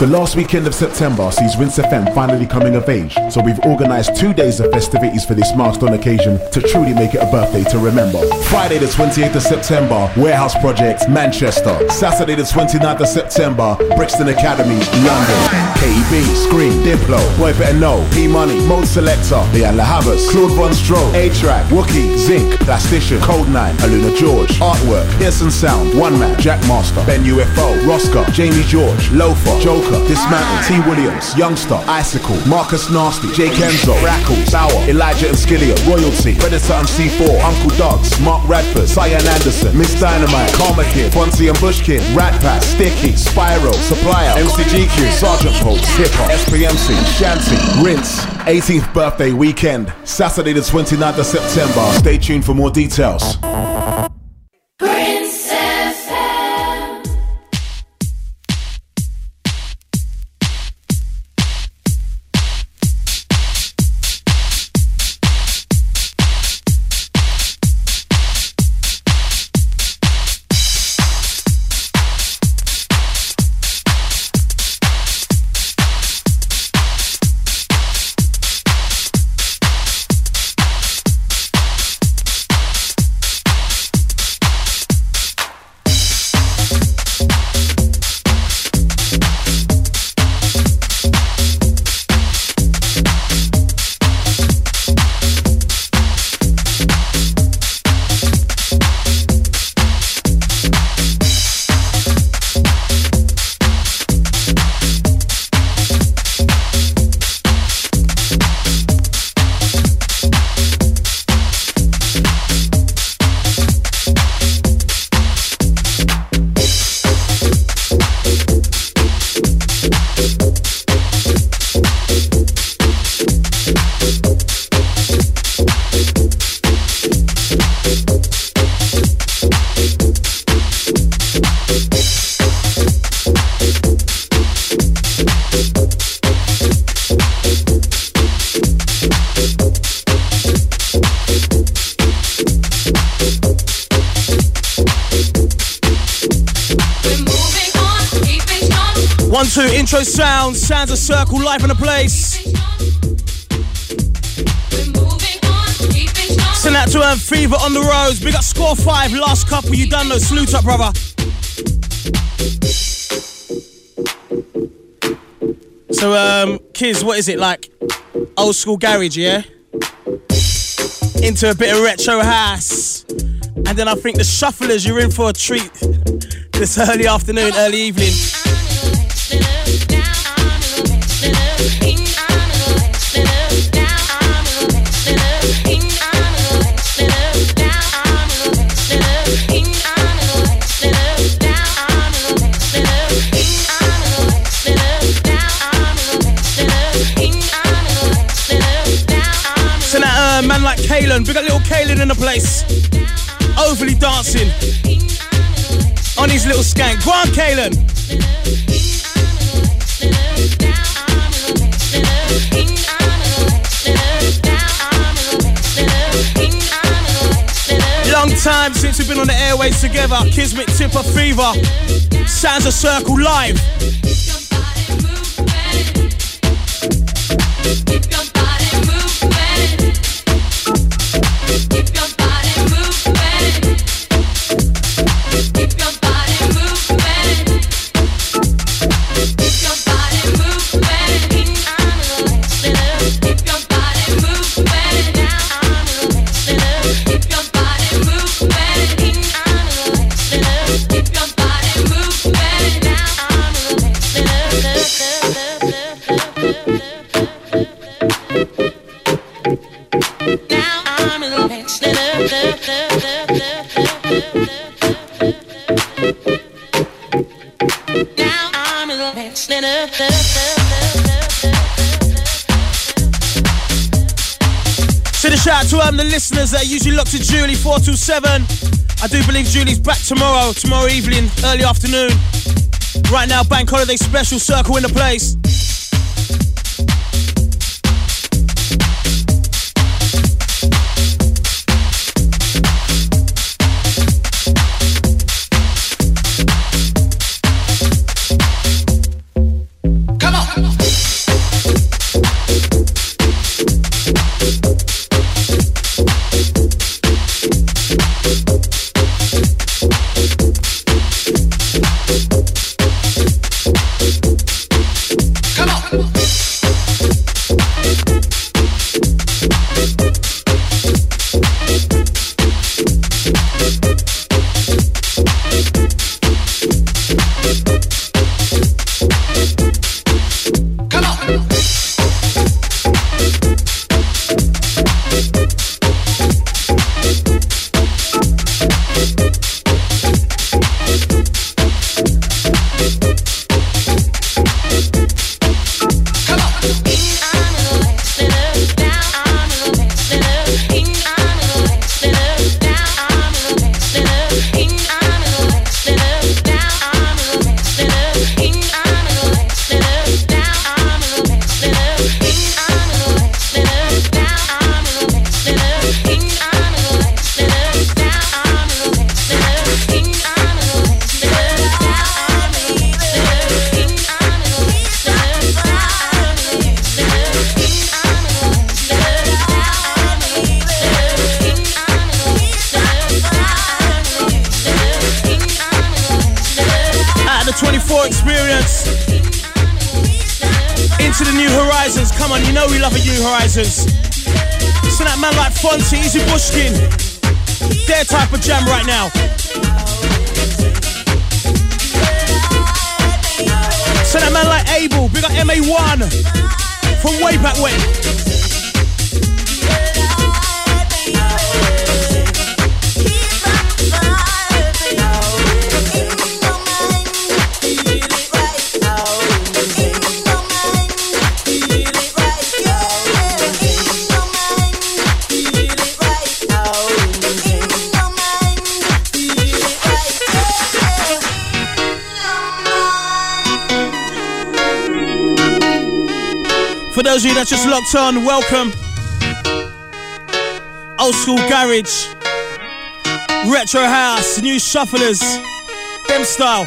The last weekend of September sees Rinse FM finally coming of age, so we've organised two days of festivities for this milestone occasion to truly make it a birthday to remember. Friday the 28th of September, Warehouse Project, Manchester. Saturday the 29th of September, Brixton Academy, London. KEB, Skream, Diplo, Boy Better Know, P Money, Modeselektor, The Lahavas, Claude Von Stroh, A-Trak, Wookie, Zinc, Plastician, Kode9, Aluna George, Artwork, Pearson Sound, One Man, Jackmaster, Ben UFO, Roscoe, Jamie George, Loafer, Joker, Dismantle, T Williams, Youngsta, Icicle, Marcus Nasty, Jake Kenzo, Rackles, Bauer, Elijah and Skilliam, Royalty, Predator and C4, Uncle Dugs, Mark Radford, Cyan Anderson, Miss Dynamite, Karma Kid, Fonzie and Bushkin, Rat Pack, Sticky, Spyro, Supplier, MCGQ, Sergeant Pulse, Hip Hop, SPMC, Shanty, Rinse. 18th birthday weekend, Saturday the 29th of September. Stay tuned for more details. Intro sound, sounds a circle, life in a place. Send that to um, Fever on the roads. Big up score five, last couple. You done those. Salute up, brother. So, um, kids, what is it like? Old school garage, yeah? Into a bit of retro house. And then I think the shufflers, you're in for a treat this early afternoon, early evening. Kalen. We got little Kalen in the place. Overly dancing. On his little skank. Go on, Kalen. Long time since we've been on the airways together. Kismet Tipper Fever. Sounds a Circle the listeners that are usually locked to Julie 427. I do believe Julie's back tomorrow, tomorrow evening, early afternoon. Right now, bank holiday special circle in the place. On, welcome. Old school garage, retro house, new shufflers, them style.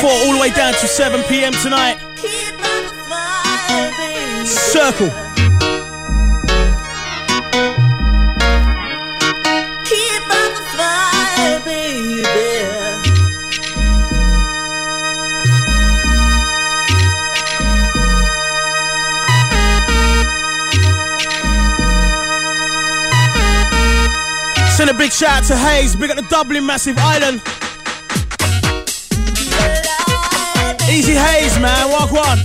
Four all the way down to 7 p.m. tonight. Circle. Big shout out to Hayes, big up the Dublin Massive Island. Easy Hayes, man, walk one.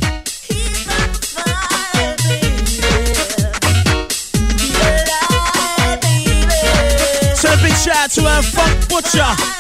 A big shout out to um, Funk Butcher.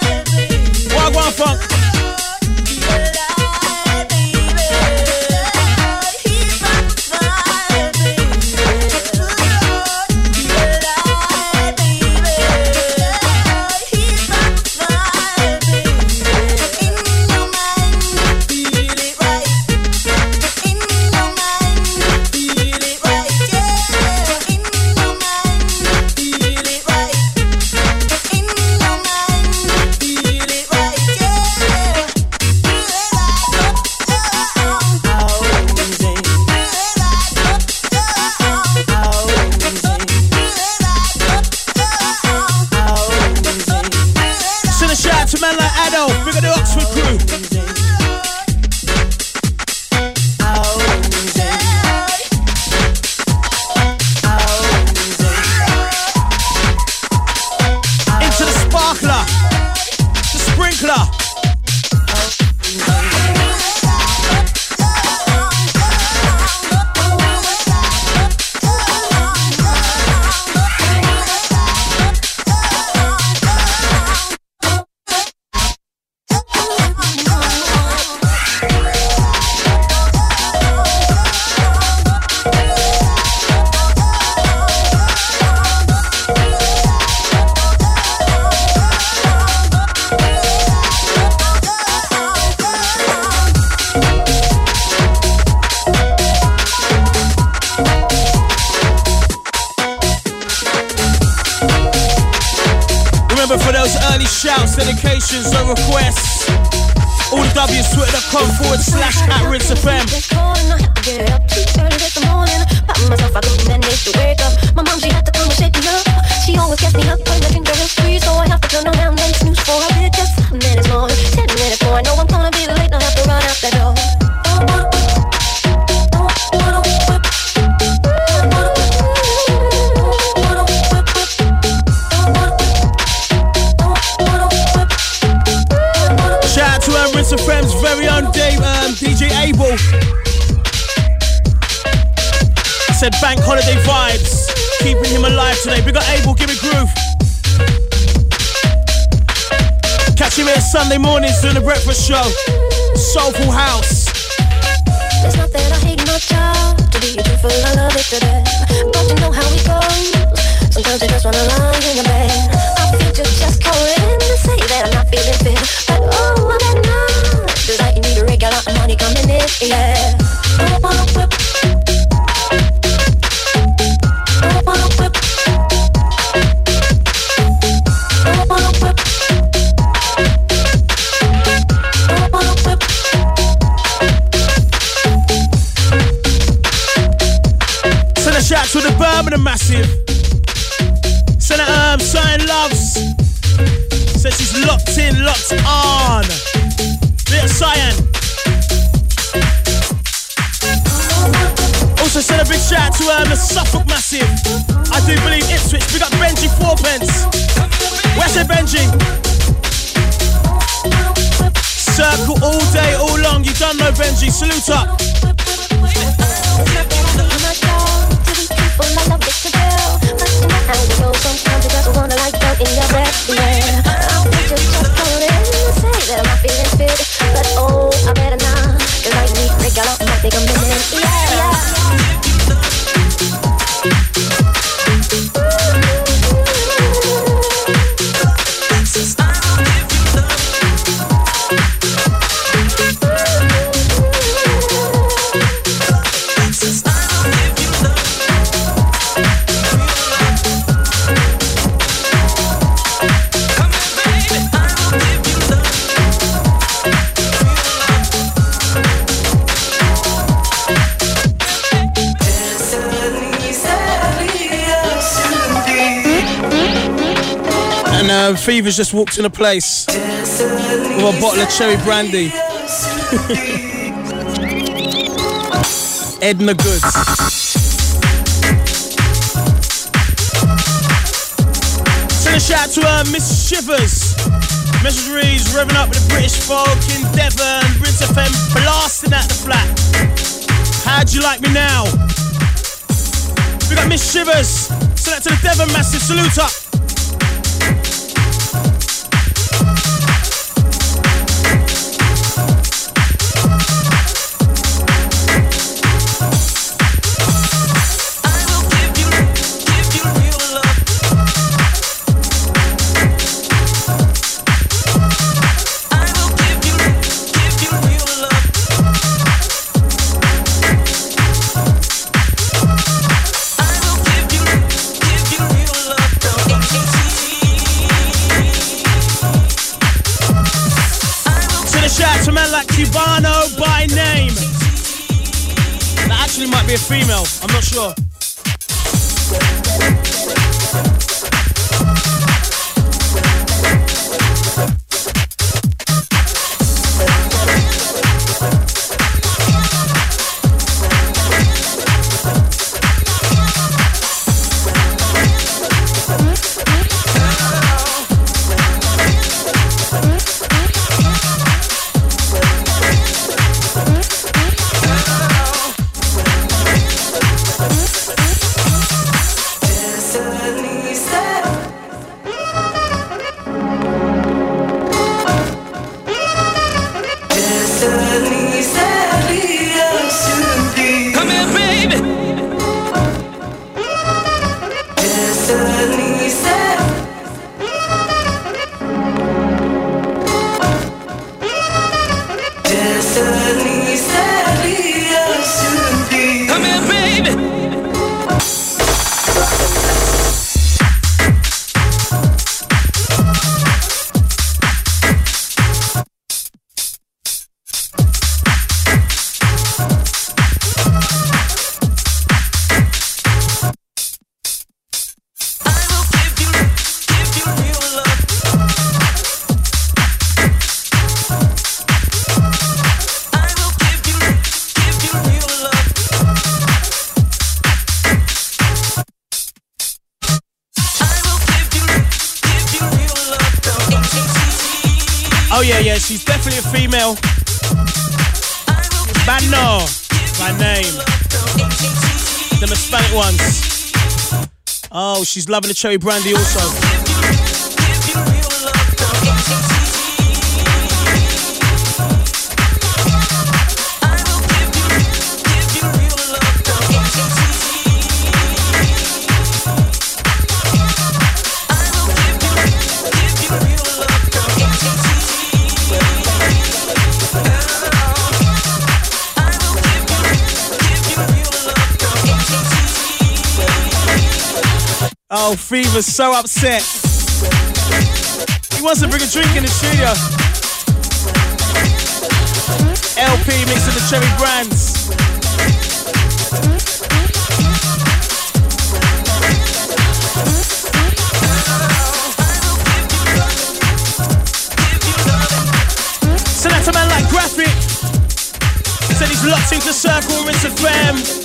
Salute up. Fever's just walked in a place with a bottle of cherry brandy. Edna Goods. Send a shout to uh, Miss Shivers. Message reads, revving up with the British folk in Devon, Rinse FM blasting at the flat. How'd you like me now? We got Miss Shivers. Send that to the Devon Massive. Salute up. I'm she's loving the cherry brandy also. Fever's so upset. He wants to bring a drink in the studio. LP mixing the cherry brands. Select a man like Graphic. Said he's locked into Circle FM.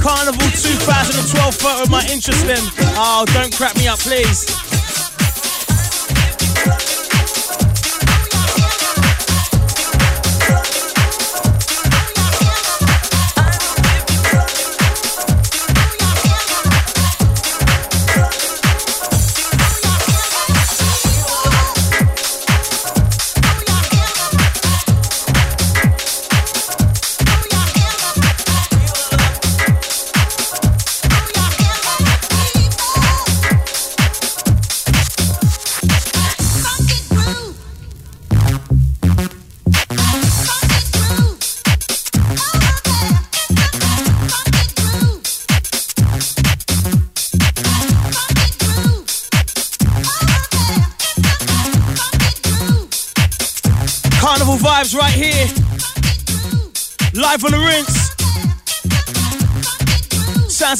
Carnival 2012 photo of my interest in. Oh, don't crap me up, please.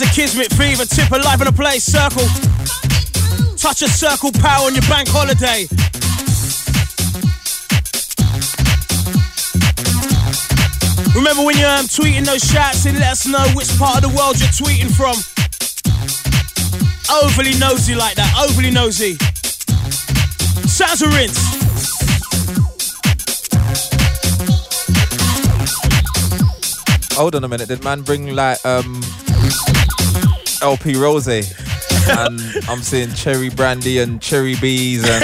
Of Kismet Fever, Tipper live in a place, circle. Touch a circle power on your bank holiday. Remember when you're um, tweeting those shots and let us know which part of the world you're tweeting from. Overly nosy like that, overly nosy. Sounds rinse. hold on a minute. Did man bring like um LP Rose? and I'm seeing cherry brandy and cherry bees and.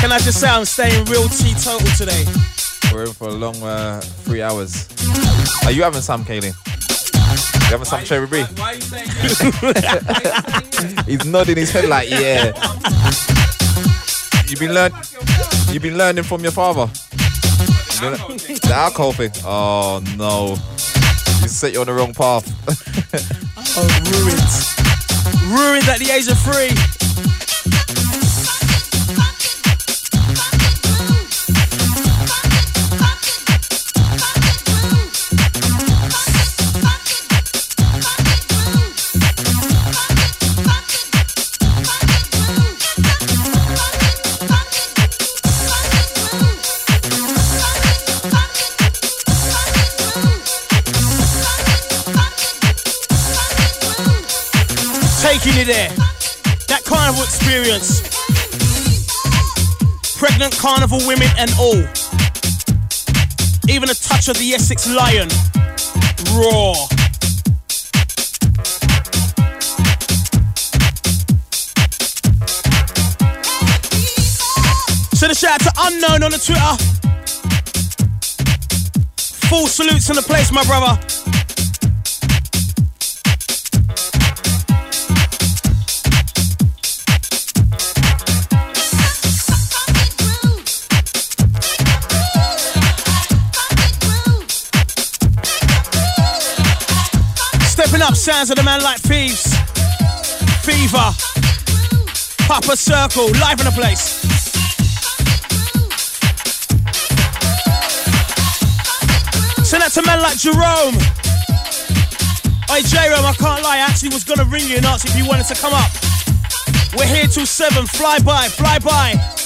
Can I just say I'm staying real teetotal today? We're in for a long uh, three hours. Are you having some, Kayleen? You having some cherry brie? Why, are you saying He's nodding his head like, yeah. You've been learn. You've been learning from your father the alcohol thing. Oh no. Set you on the wrong path. oh, ruined. Ruined at the age of three. There. That carnival experience. Pregnant carnival women and all. Even a touch of the Essex lion. Raw. Send a shout out to Unknown on the Twitter. Full salutes in the place, my brother. Up sounds of the man like Thieves. Fever. Papa Circle, live in the place. Send that to men like Jerome. Hey Jerome, I can't lie, I actually was gonna ring you and ask if you wanted to come up. We're here till seven. Fly by, fly by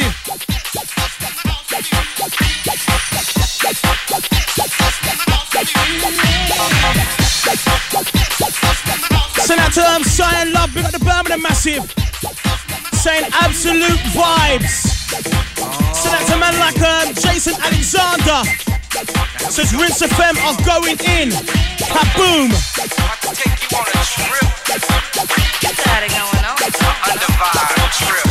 Road massive. Send out to um, Cyan Love, big up the Birmingham massive. Saying absolute vibes. Send out to a man like um, Jason Alexander. Says Rinse FM are going in. Kaboom. and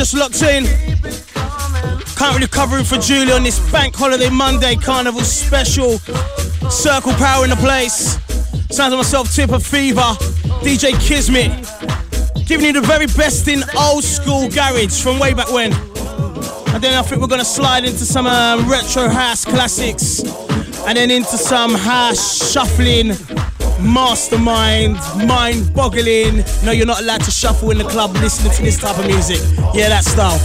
just locked in. Currently covering for Julie on this Bank Holiday Monday Carnival special. Circle Power in the place. Sounds of myself, Tipper Fever, DJ Kismet. Giving you the very best in old school garage from way back when. And then I think we're gonna slide into some um, retro house classics. And then into some house shuffling, mastermind, mind boggling. No, you're not allowed to shuffle in the club listening to this type of music. Yeah, that. That good.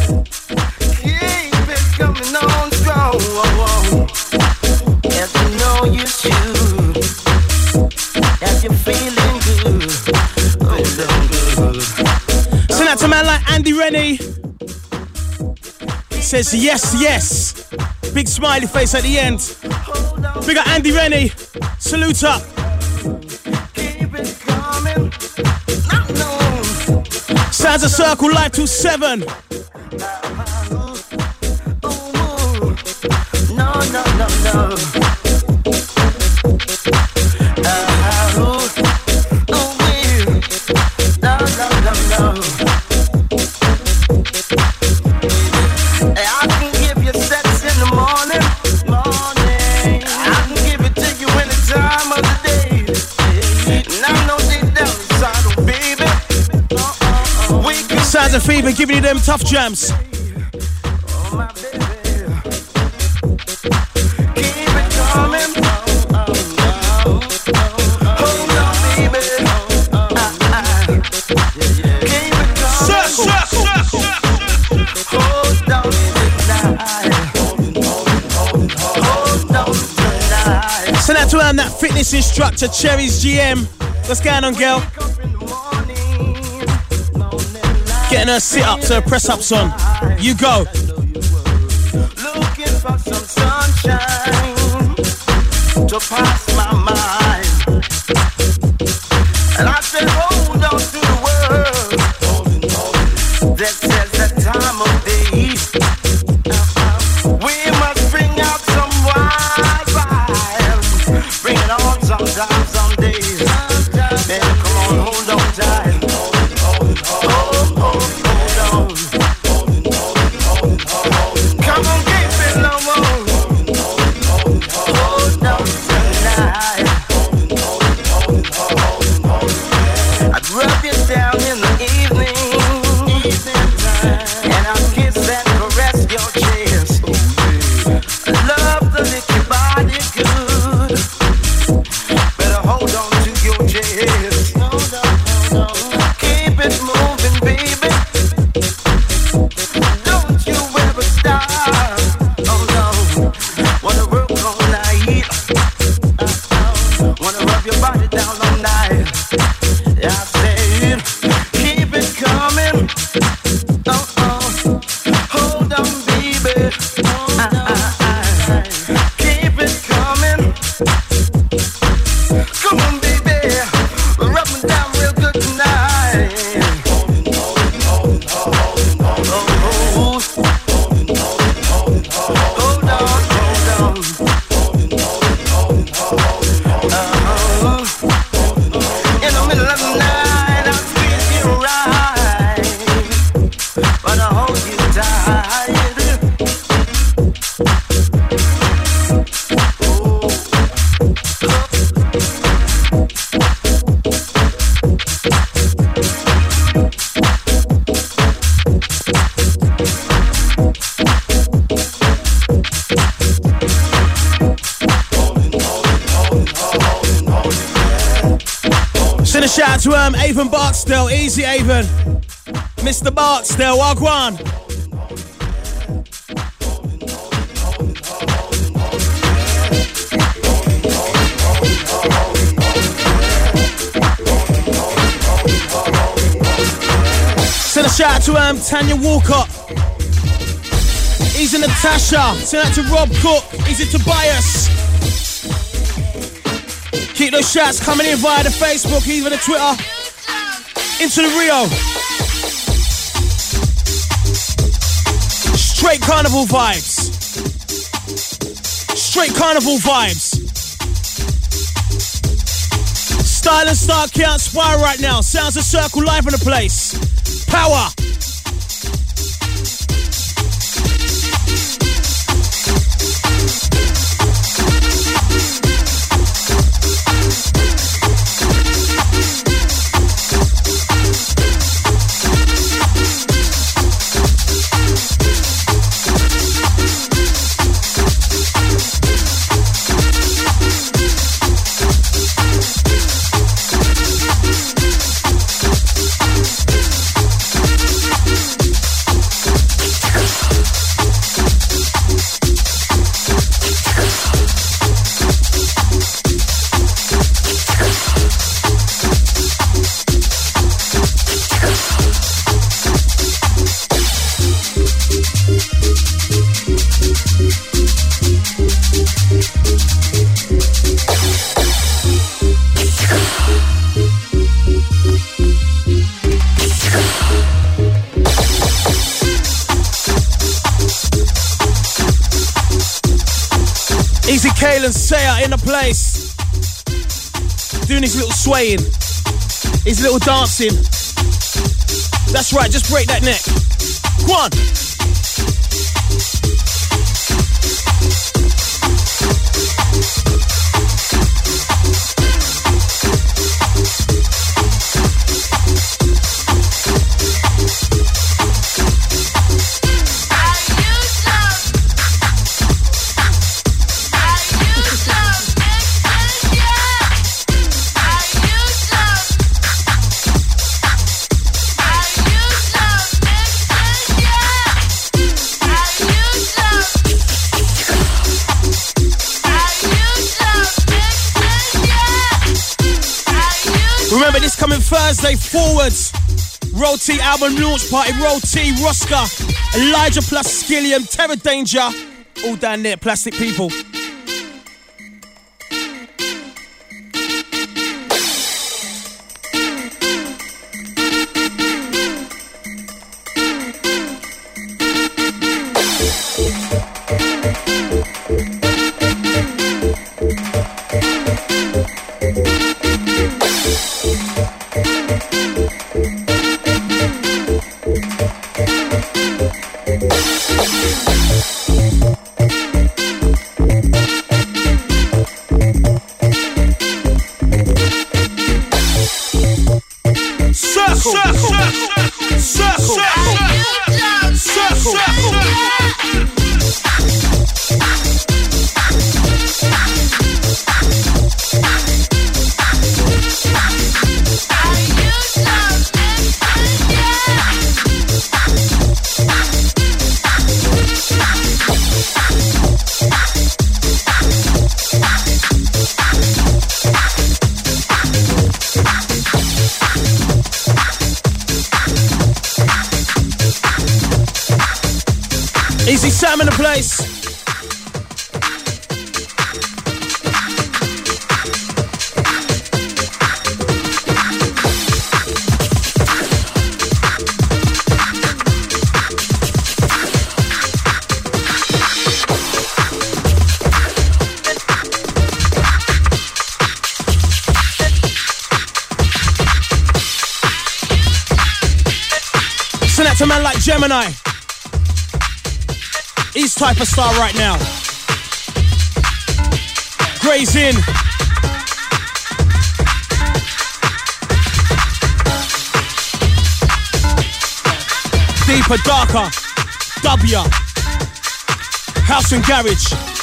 Send out to man like Andy Rennie. Says yes, yes. Big smiley face at the end. Big up Andy Rennie. Salute up. Sounds a circle live seven. No, no, no, no. Fever giving you them tough jams. Send out to um, that fitness instructor, Cherry's GM. What's going on, girl? Getting her sit ups, her press ups on. You go. Looking for some sunshine Mr. Barksdale, Wagwan. Send a shout out to um, Tanya Walcott. Easy Natasha. Send out to Rob Cook. Easy Tobias. Keep those shots coming in via the Facebook, even the Twitter. Into the Rio. Straight carnival vibes. Straight carnival vibes. Style and start can't spy right now. Sounds a circle live in the place. Power. His little swaying. His little dancing. That's right, just break that neck. Go Thursday, forwards. Royal-T album launch party, Roll T, Roska, Elijah plus Skilliam, Terror Danjah, all down there, plastic people. Star right now. Gray's in. Deeper, darker. W. House and garage.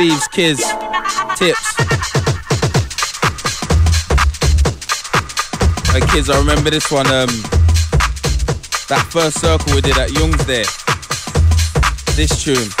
Thieves, kids, tips. Hey kids, I remember this one, um, that first circle we did at Young's there. This tune.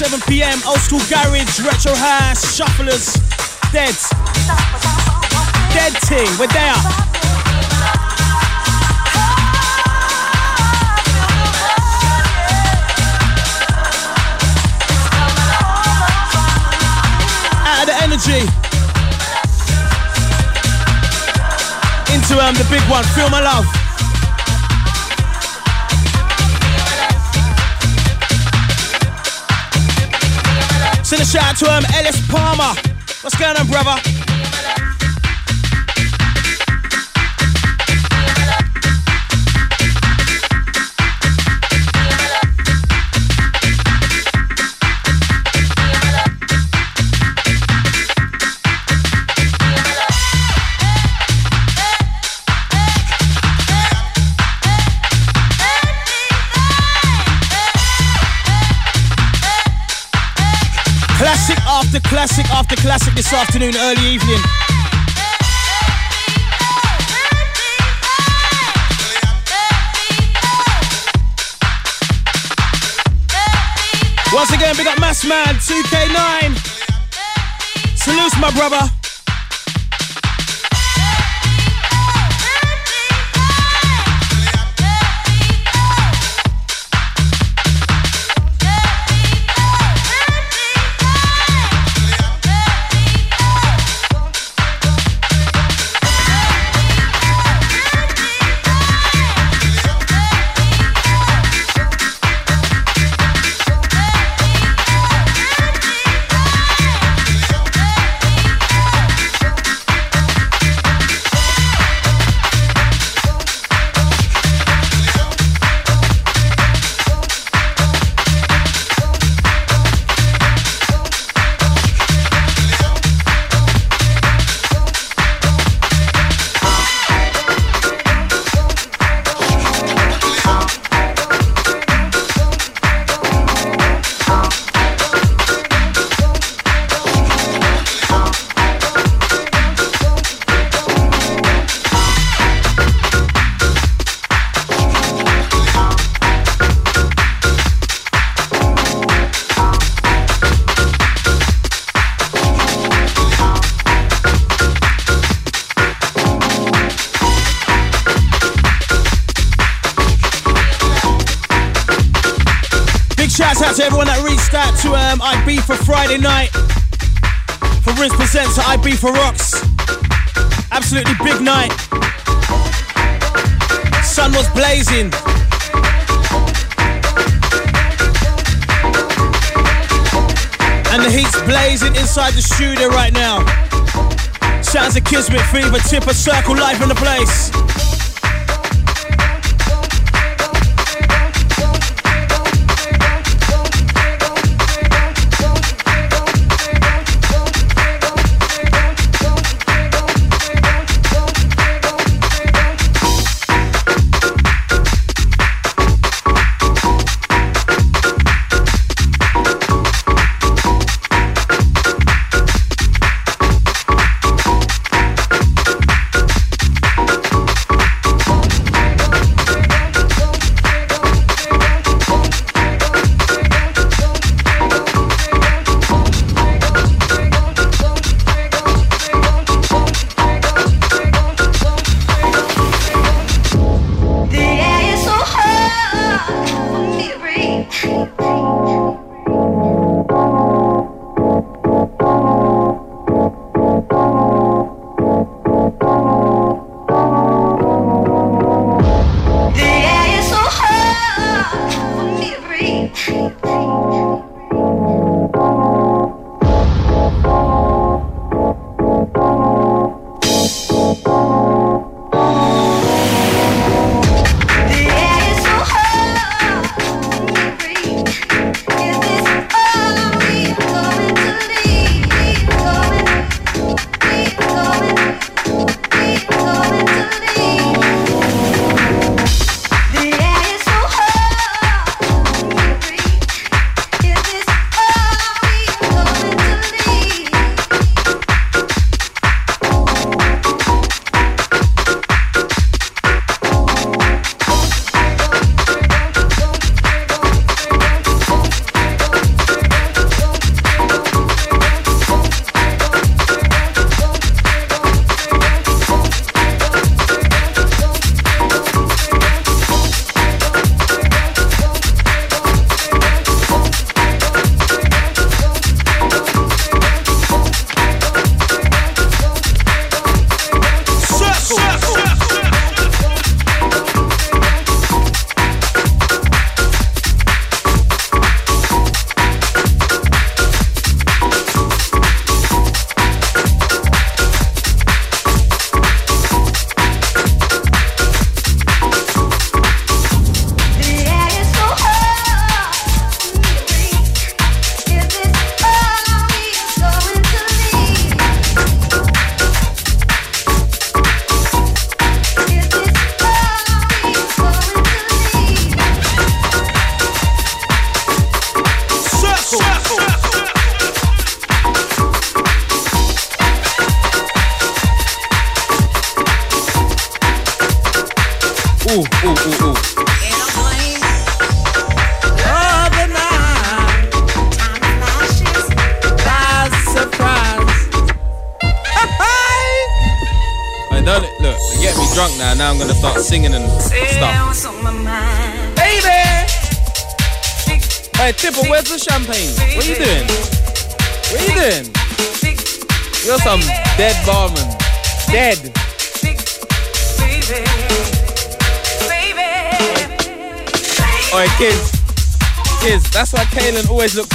7 pm. Old school garage, retro house, shufflers, dead. Dead team, we're there. Out of the energy. to um, the big one, Feel My Love. This afternoon, early evening. Once again, big up Massman, 2K9. Salute my brother. Friday night for Rinse Presents at Ibiza Rocks. Absolutely big night. Sun was blazing. And the heat's blazing inside the studio right now. Sounds of Kismet Fever, Tipper Circle live in the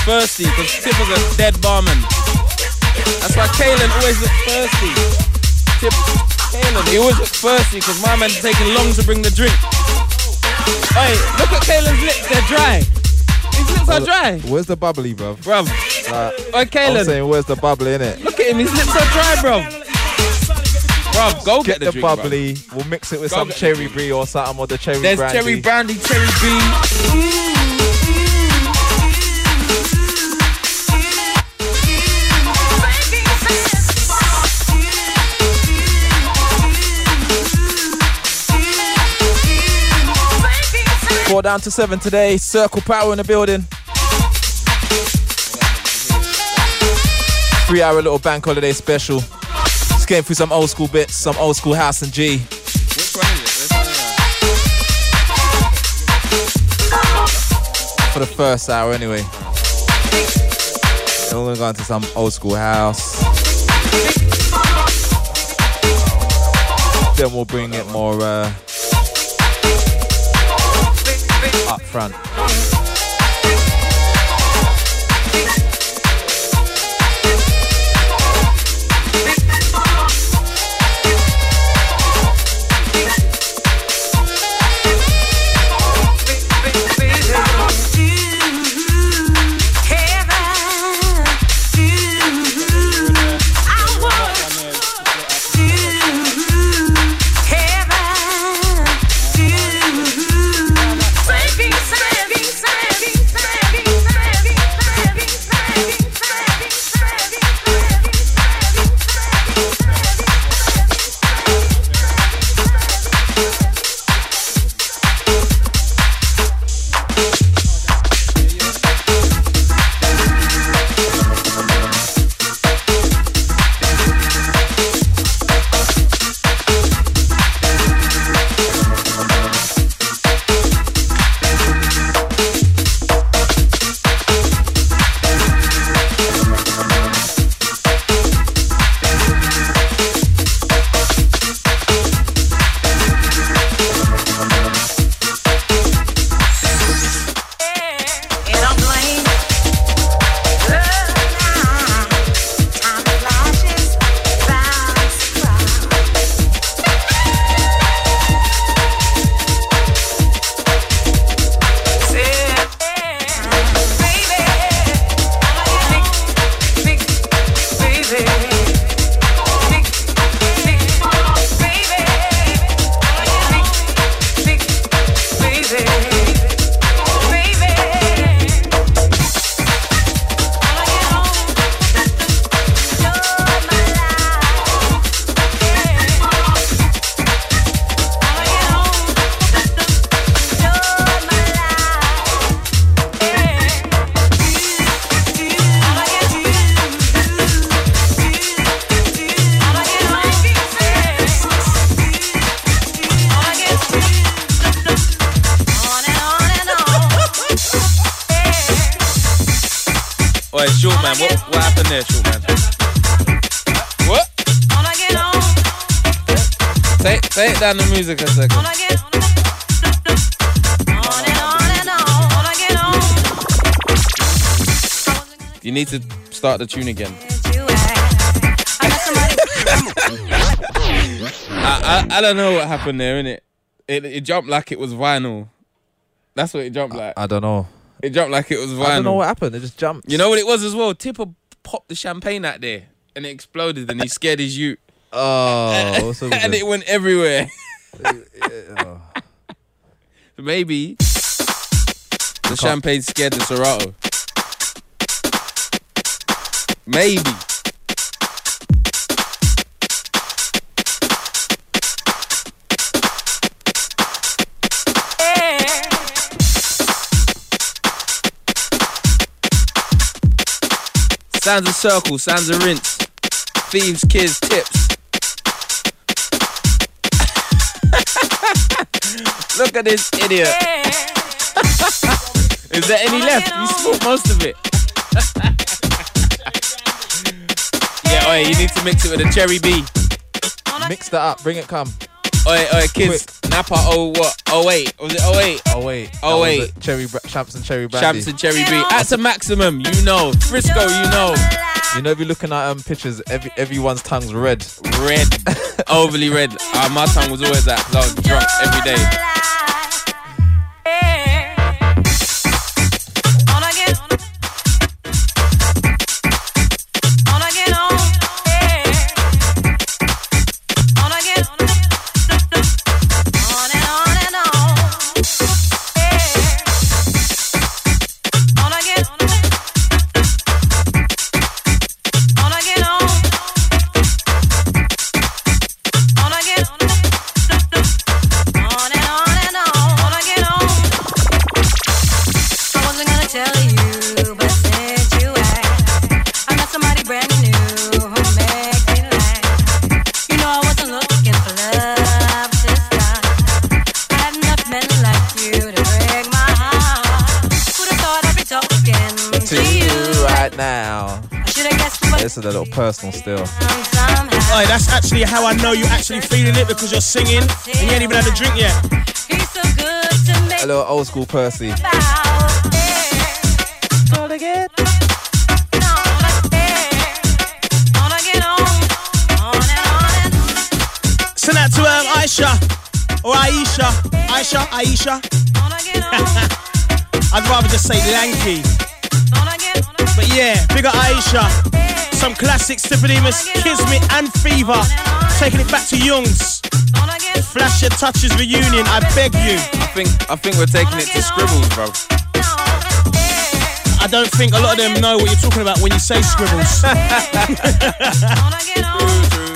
thirsty, because Tip Tipper's a dead barman. That's why Kalen always looks thirsty. Tip, Kalen, he always looks thirsty, because my man's taking long to bring the drink. Hey, look at Kalen's lips, they're dry. His lips are dry. Where's the bubbly, bruv? Bruv. Like, Oi, I'm saying, where's the bubbly in it? look at him, his lips are dry, bruv. Bruv, go get, Get the, drink, bruv. bubbly. We'll mix it with Go some cherry brie or something, or the cherry There's brandy. cherry brandy, cherry B. Down to seven today. Circle power in the building. Three hour little bank holiday special. Just getting through some old school bits, some old school house and G. For the first hour anyway. Then we're gonna go into some old school house. Then we'll bring it more uh, front. Down the music a second. You need to start the tune again. I, I, I don't know what happened there, innit? It, it jumped like it was vinyl. That's what it jumped like. I don't know. It jumped like it was vinyl. I don't know what happened. It just jumped. You know what it was as well? Tipper popped the champagne out there and it exploded and he scared his ute. Oh, and it went everywhere. Oh. Maybe the champagne scared the Serato. Maybe. Sounds a circle, sounds a rinse. Thieves, kids, tips. Look at this idiot. Is there any left? You smoked most of it. yeah, oi, you need to mix it with a cherry B. Mix that up. Bring it, come. Oi, oi, kids. Napa, oh, what? Oh, wait. Was it 08? Oh wait. Oh, That was wait. Cherry bra- champs and cherry brandy. Champs and cherry B. At a maximum, you know. Frisco, you know. You know, if you're looking at um pictures, every everyone's tongue's red. Red. Overly red. Uh, my tongue was always that because I was drunk every day. You? you right now. I should have guessed you were This is a little personal still. somehow. Oi, that's actually how I know you're actually feeling it because you're singing and you ain't even had a drink yet. He's so good to me. A little old school Percy. Send that to um, Aisha or Aisha. Aisha, Aisha. I'd rather just say Lanky. Yeah, bigger Aisha. Some classics, Tiffanymus, Kismet and Fever. Taking it back to Young's. Flash your touches reunion, I beg you. I think I think we're taking it to scribbles, bro. I don't think a lot of them know what you're talking about when you say scribbles.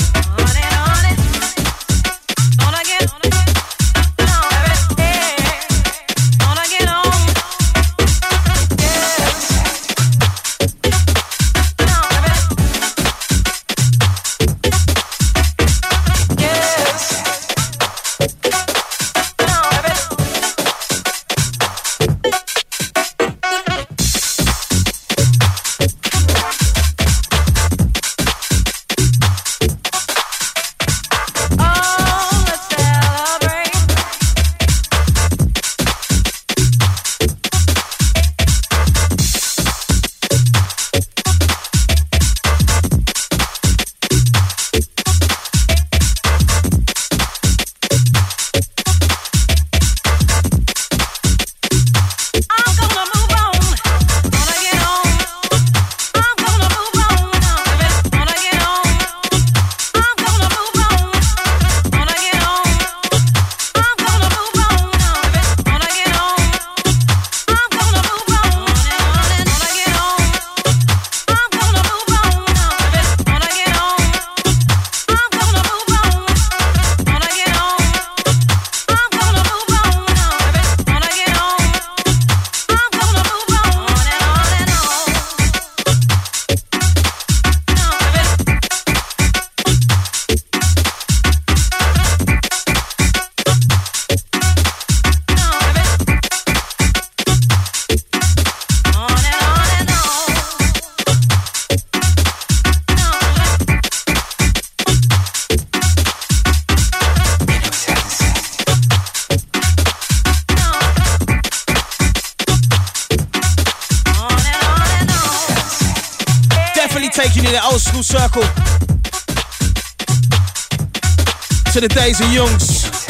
Days of Youngs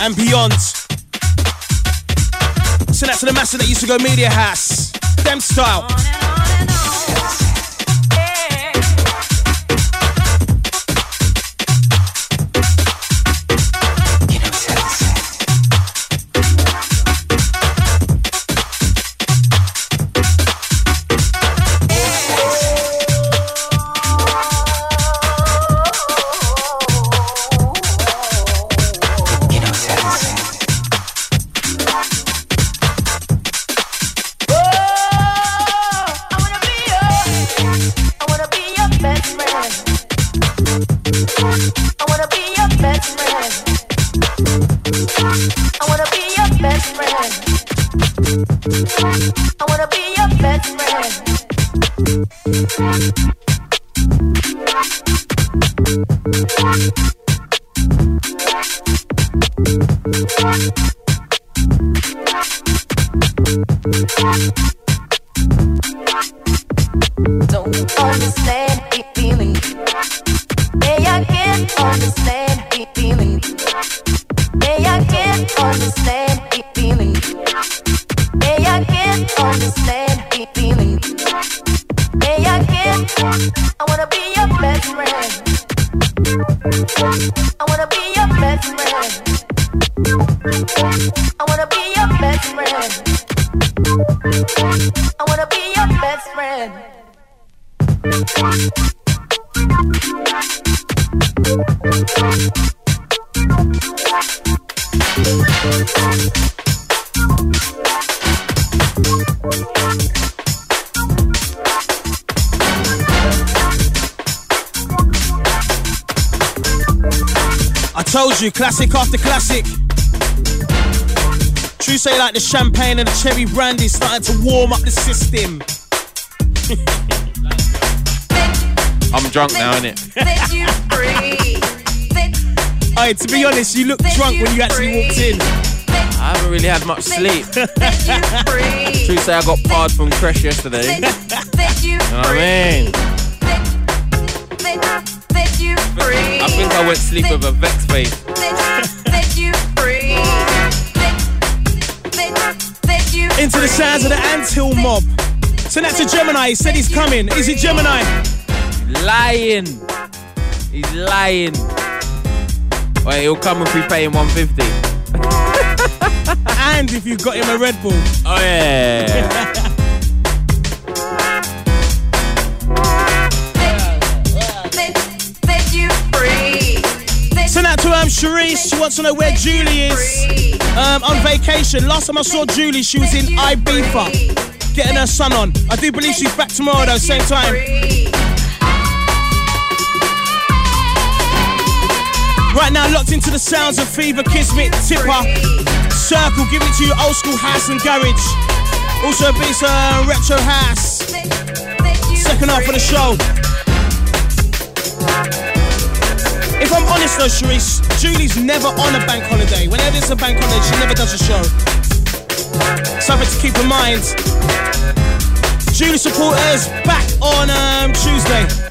and beyond. Send that to the master that used to go Media House. Them style. Classic after classic. True say like the champagne and the cherry brandy starting to warm up the system. I'm drunk now, innit? Set you Hey, to be honest, you looked drunk when you actually walked in. I haven't really had much sleep. set you. True say I got parred from Crash yesterday. You know what I mean? Set, set you free. I think I went sleep with a vex face. Into the sounds of the Anthill mob. Send that to Gemini. He said he's coming. Is it Gemini? Lying. He's lying. Wait, he'll come if we pay him 150. And if you got him a Red Bull. Oh yeah. Sharice. She wants to know where Julie is. Um, on vacation. Last time I saw Julie, she was in Ibiza. Getting her son on. I do believe she's back tomorrow though, same time. Right now, locked into the sounds of Fever, Kismet, Tipper, Circle, giving it to you old school house and garage. Also a bit uh, retro house. Set, set you Second half of the show. If I'm honest though, Sharice, Julie's never on a bank holiday. Whenever it's a bank holiday, she never does a show. Something to keep in mind. Julie supporters back on um, Tuesday.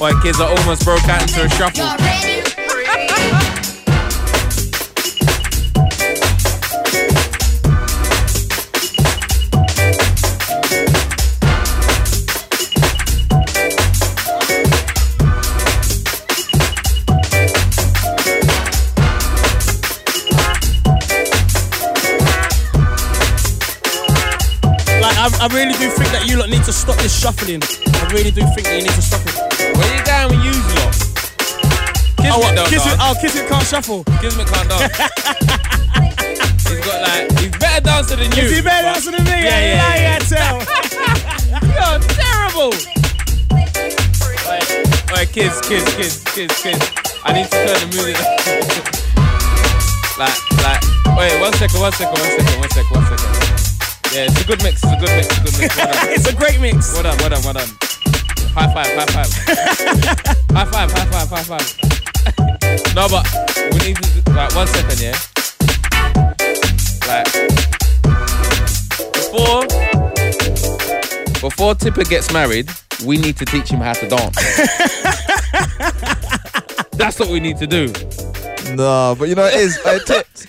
Boy, kids, I almost broke out into a shuffle. You free. Like, I, I really do think that you lot need to stop this shuffling. I really do think that you need to stop it. Where you going with you lot? Oh, Kismet Oh, don't Kiss it, dance. oh, kiss it can't shuffle. Kismet can't dance. he's got like, he's better dancer than you. Is he better dancer than me? Yeah, yeah, I yeah. can't tell. You're terrible. Wait, wait, kids, kids, kids, kids, kids. I need to turn the music. like, like, wait, one second, one second, one second, one second, one second. Yeah, it's a good mix, it's a good mix, it's a good mix. Well it's a great mix. well done, well done, well done. High five, high five. high five, high five, high five. no, but we need to, like, one second, yeah? Like, before, before Tipper gets married, we need to teach him how to dance. That's what we need to do. No, but you know it is. I, tipped.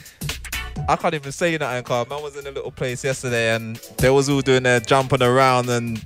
I can't even say that, car. Man was in a little place yesterday and they was all doing their jumping around and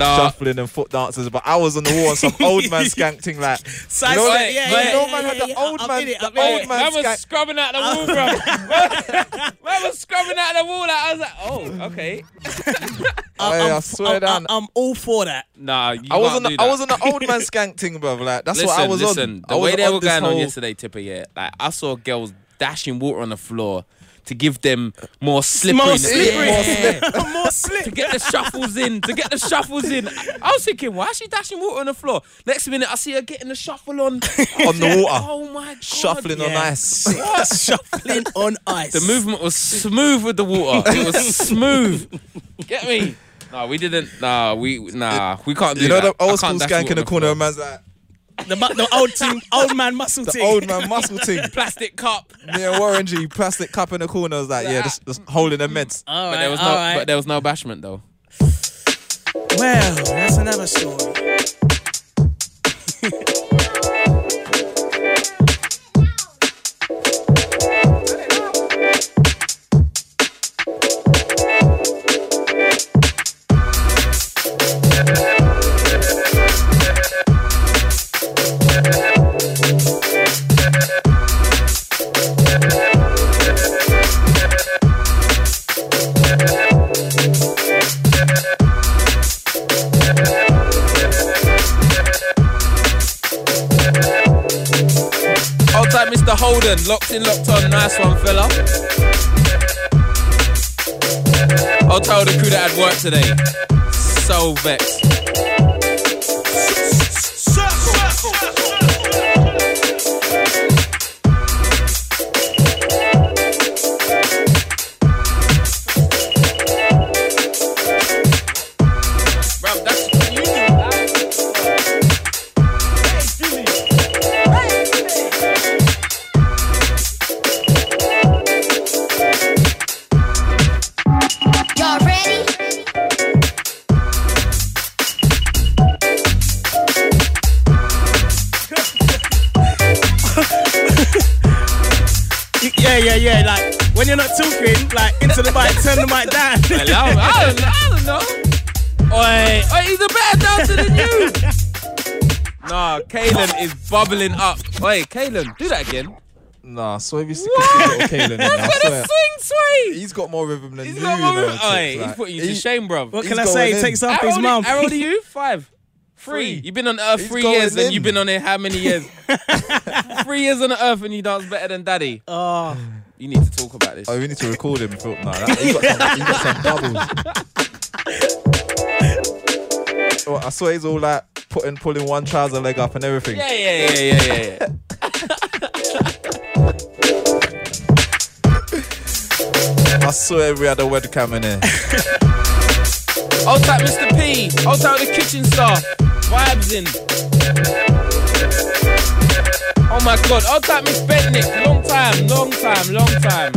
Nah, shuffling and foot dancers, but I was on the wall and some old man skanking like. Side You know, step, like, yeah, yeah, you yeah, man yeah, had the yeah. old I'm man, in it, the old it. man man was skank. scrubbing out the wall, bro. man was scrubbing out the wall. Like, I was like, oh, okay. Hey, I swear I'm, down. I'm all for that. Nah, you I was can't on do the, that. I was on the old man skank thing, bro. Like that's listen, what I was listen, on. The I was way they on were this going on whole- yesterday, Tipper, yeah, like I saw girls dashing water on the floor to give them more slippery. More slippery. Yeah. More slip. to get the shuffles in, to get the shuffles in. I was thinking, why is she dashing water on the floor? Next minute, I see her getting the shuffle on On the water. Oh my god! Shuffling on Yeah. ice. Shuffling on ice. The movement was smooth with the water. It was smooth. Get me? No, we didn't. Nah, we nah, we can't do You know that. the old school skank in the corner, floor. a man's like The, the old team, old man muscle the team. old man muscle thing. Plastic cup. Me and Warren G, plastic cup in the corner. I was like, yeah, just, just holding the meds. All But right, there was no. right. But there was no bashment though. Well, that's another story. Mr. Holden, locked in, locked on. Nice one, fella. I'll tell the crew that had work today. So vexed. You're not talking, like into the mic, turn the mic down. Well, I, don't, I, don't, I don't know. Oi, oi, he's a better dancer than you. nah, Kalen is bubbling up. Oi, Kalen, do that again. Nah, so if you see Kalen, in there, I What a swear, swing, sway. he's got more rhythm than He's you. got you more know, rhythm. chicks, Oi, he's putting you to he- shame, bruv. what can I say? in. He takes after How his old, how old are you? Five. Three. Three. You've been on Earth He's three going years and you've been on it how many years? three years on the Earth and you dance better than Daddy. Oh, You need to talk about this. Oh, we need to record him. Phil. Nah, that, he, got some, he got some doubles. Oh, I swear he's all like putting, pulling one trouser leg up and everything. Yeah, yeah, yeah, yeah, yeah, yeah. I swear we had a webcam in here. Old type Mr. P. Old type the kitchen staff. Vibes in. Oh my god. Old type Miss Betnick. Long time, long time, long time.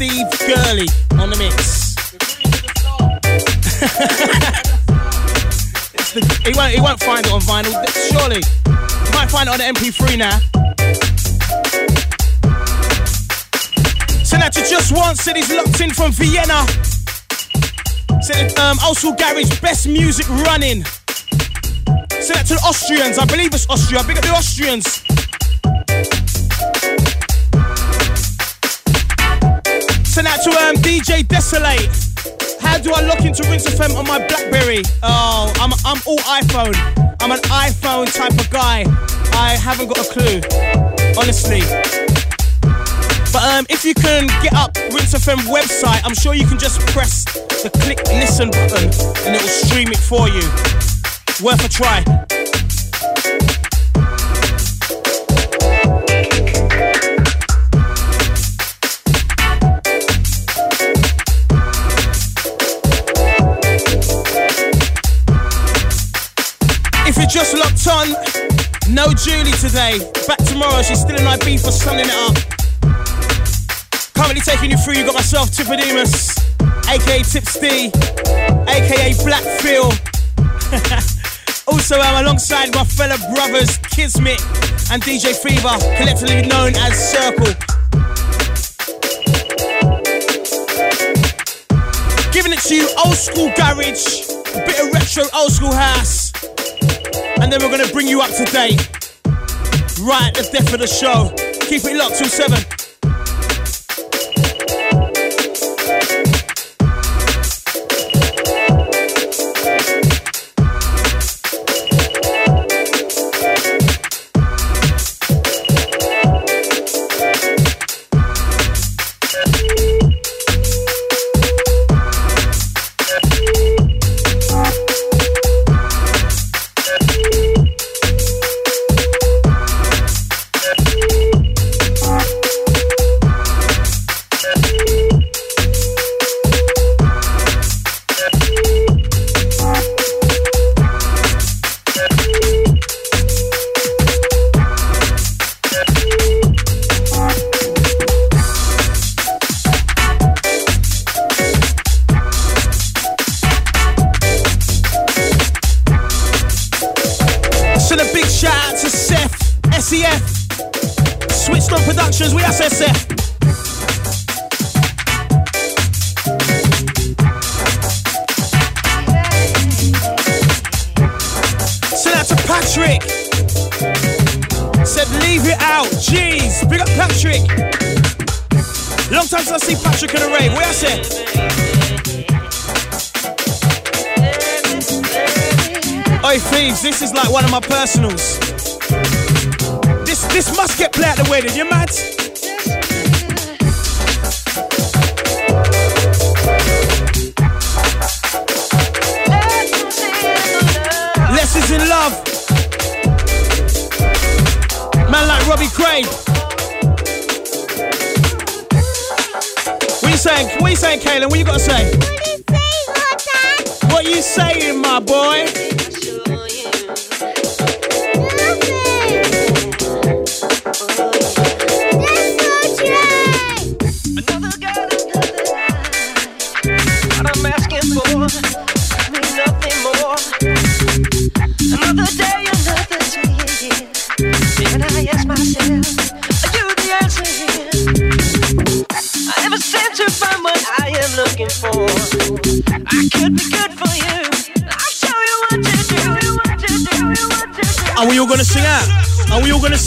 Steve Gurley on the mix. The- he won't he won't find it on vinyl, surely. He might find it on the MP3 now. Send that to just once. Said he's locked in from Vienna. Said um, also Garage best music running. Send that to the Austrians. I believe it's Austria. Big up the Austrians. To um, DJ Desolate. how do I lock into Rinse FM on my Blackberry? Oh, I'm, I'm all iPhone. I'm an iPhone type of guy. I haven't got a clue, honestly. But um, if you can get up Rinse FM website, I'm sure you can just press the click listen button and it will stream it for you. Worth a try. Just locked on, no Julie today. Back tomorrow, she's still in Ibiza sunning it up. Currently taking you through, you got myself, Tipodemus, aka Tips D, aka Black Phil. also, I'm alongside my fellow brothers, Kismet and DJ Fever, collectively known as Circle. Giving it to you, old school garage, a bit of retro old school house, and then we're gonna bring you up to date. Right the death of the show. Keep it locked till seven.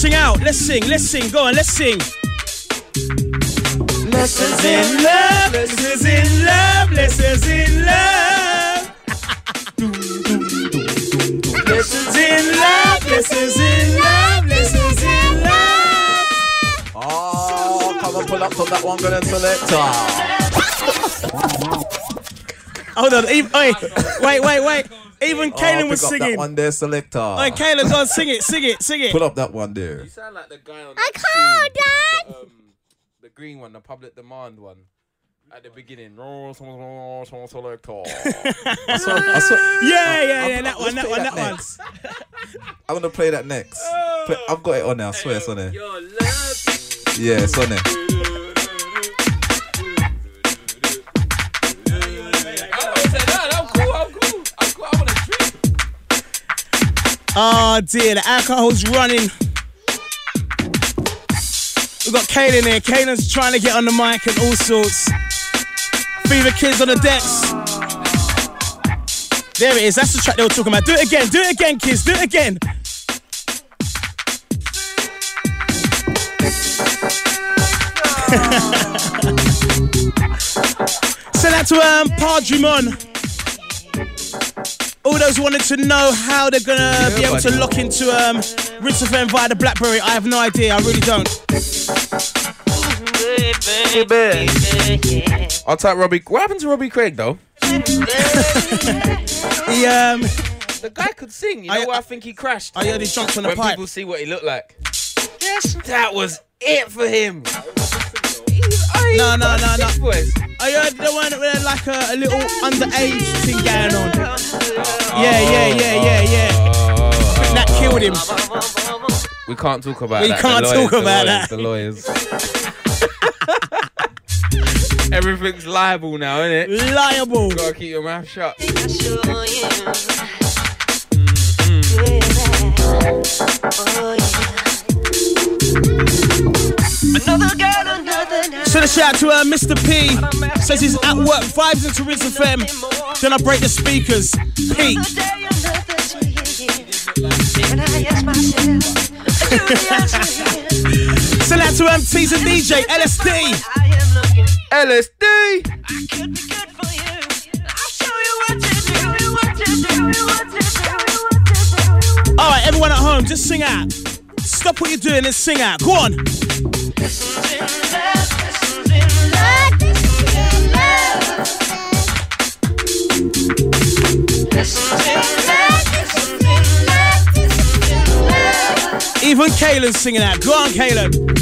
Sing out? Let's sing, let's sing, go on, let's sing. Lessons in love, lessons in love, lessons in love. lessons in love, lessons in love, lessons in love. Oh, come and pull up to that one, good and selector. Hold on, even, wait, wait, wait, wait. Even Kaylin oh, was up singing. That one there, selector. Hey, Kaylin, go on, sing it, sing it, sing it. Pull up that one there. You sound like the guy on I that can't, tune, Dad. the, um, the green one, the public demand one. At the beginning, someone, someone, someone selector. I saw, I saw, Yeah, yeah, yeah, that one, that one, that one. I'm gonna play that next. Play, I've got it on there. I swear it's on there. Your love. Yeah, it's on there. Oh dear, the alcohol's running. We've got Kaylin here. Kaylin's trying to get on the mic and all sorts. Fever Kids on the decks. There it is. That's the track they were talking about. Do it again. Do it again, kids. Do it again. Send out to um, Padrimon. All those wanted to know how they're gonna be able to lock into um, Rinse FM via the BlackBerry. I have no idea. I really don't. I'll type Robbie. What happened to Robbie Craig though? He um, The guy could sing. You know I- why I think he crashed? I heard he jumped on the when pipe. people see what he looked like. That was it for him. No, no, no, no. Voice. I heard there weren't there like a, a little underage thing going on. Yeah, yeah, yeah, yeah, yeah. Oh, That killed him. We can't talk about We that. can't The lawyers, talk the about lawyers, that. The lawyers. Everything's liable now, isn't it? Liable. Gotta keep your mouth shut. Mm-hmm. Send a shout out to uh, Mr. P. Says he's at work, vibes into Rinse FM. Then I break the speakers. Pete. Send out to MT's and DJ, LSD. LSD. All right, everyone at home, just sing out. Stop what you're doing and sing out. Go on. Even Kaylin's singing out. Go on, Kaylin.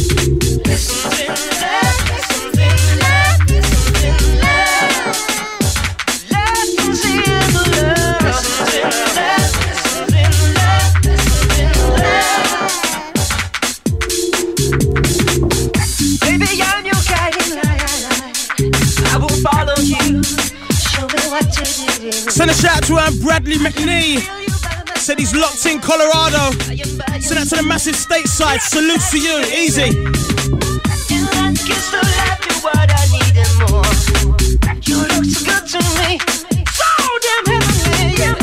Send a shout out to um, Bradley McNee. Said he's locked in Colorado. Send out to the massive stateside. Salute to you. Easy.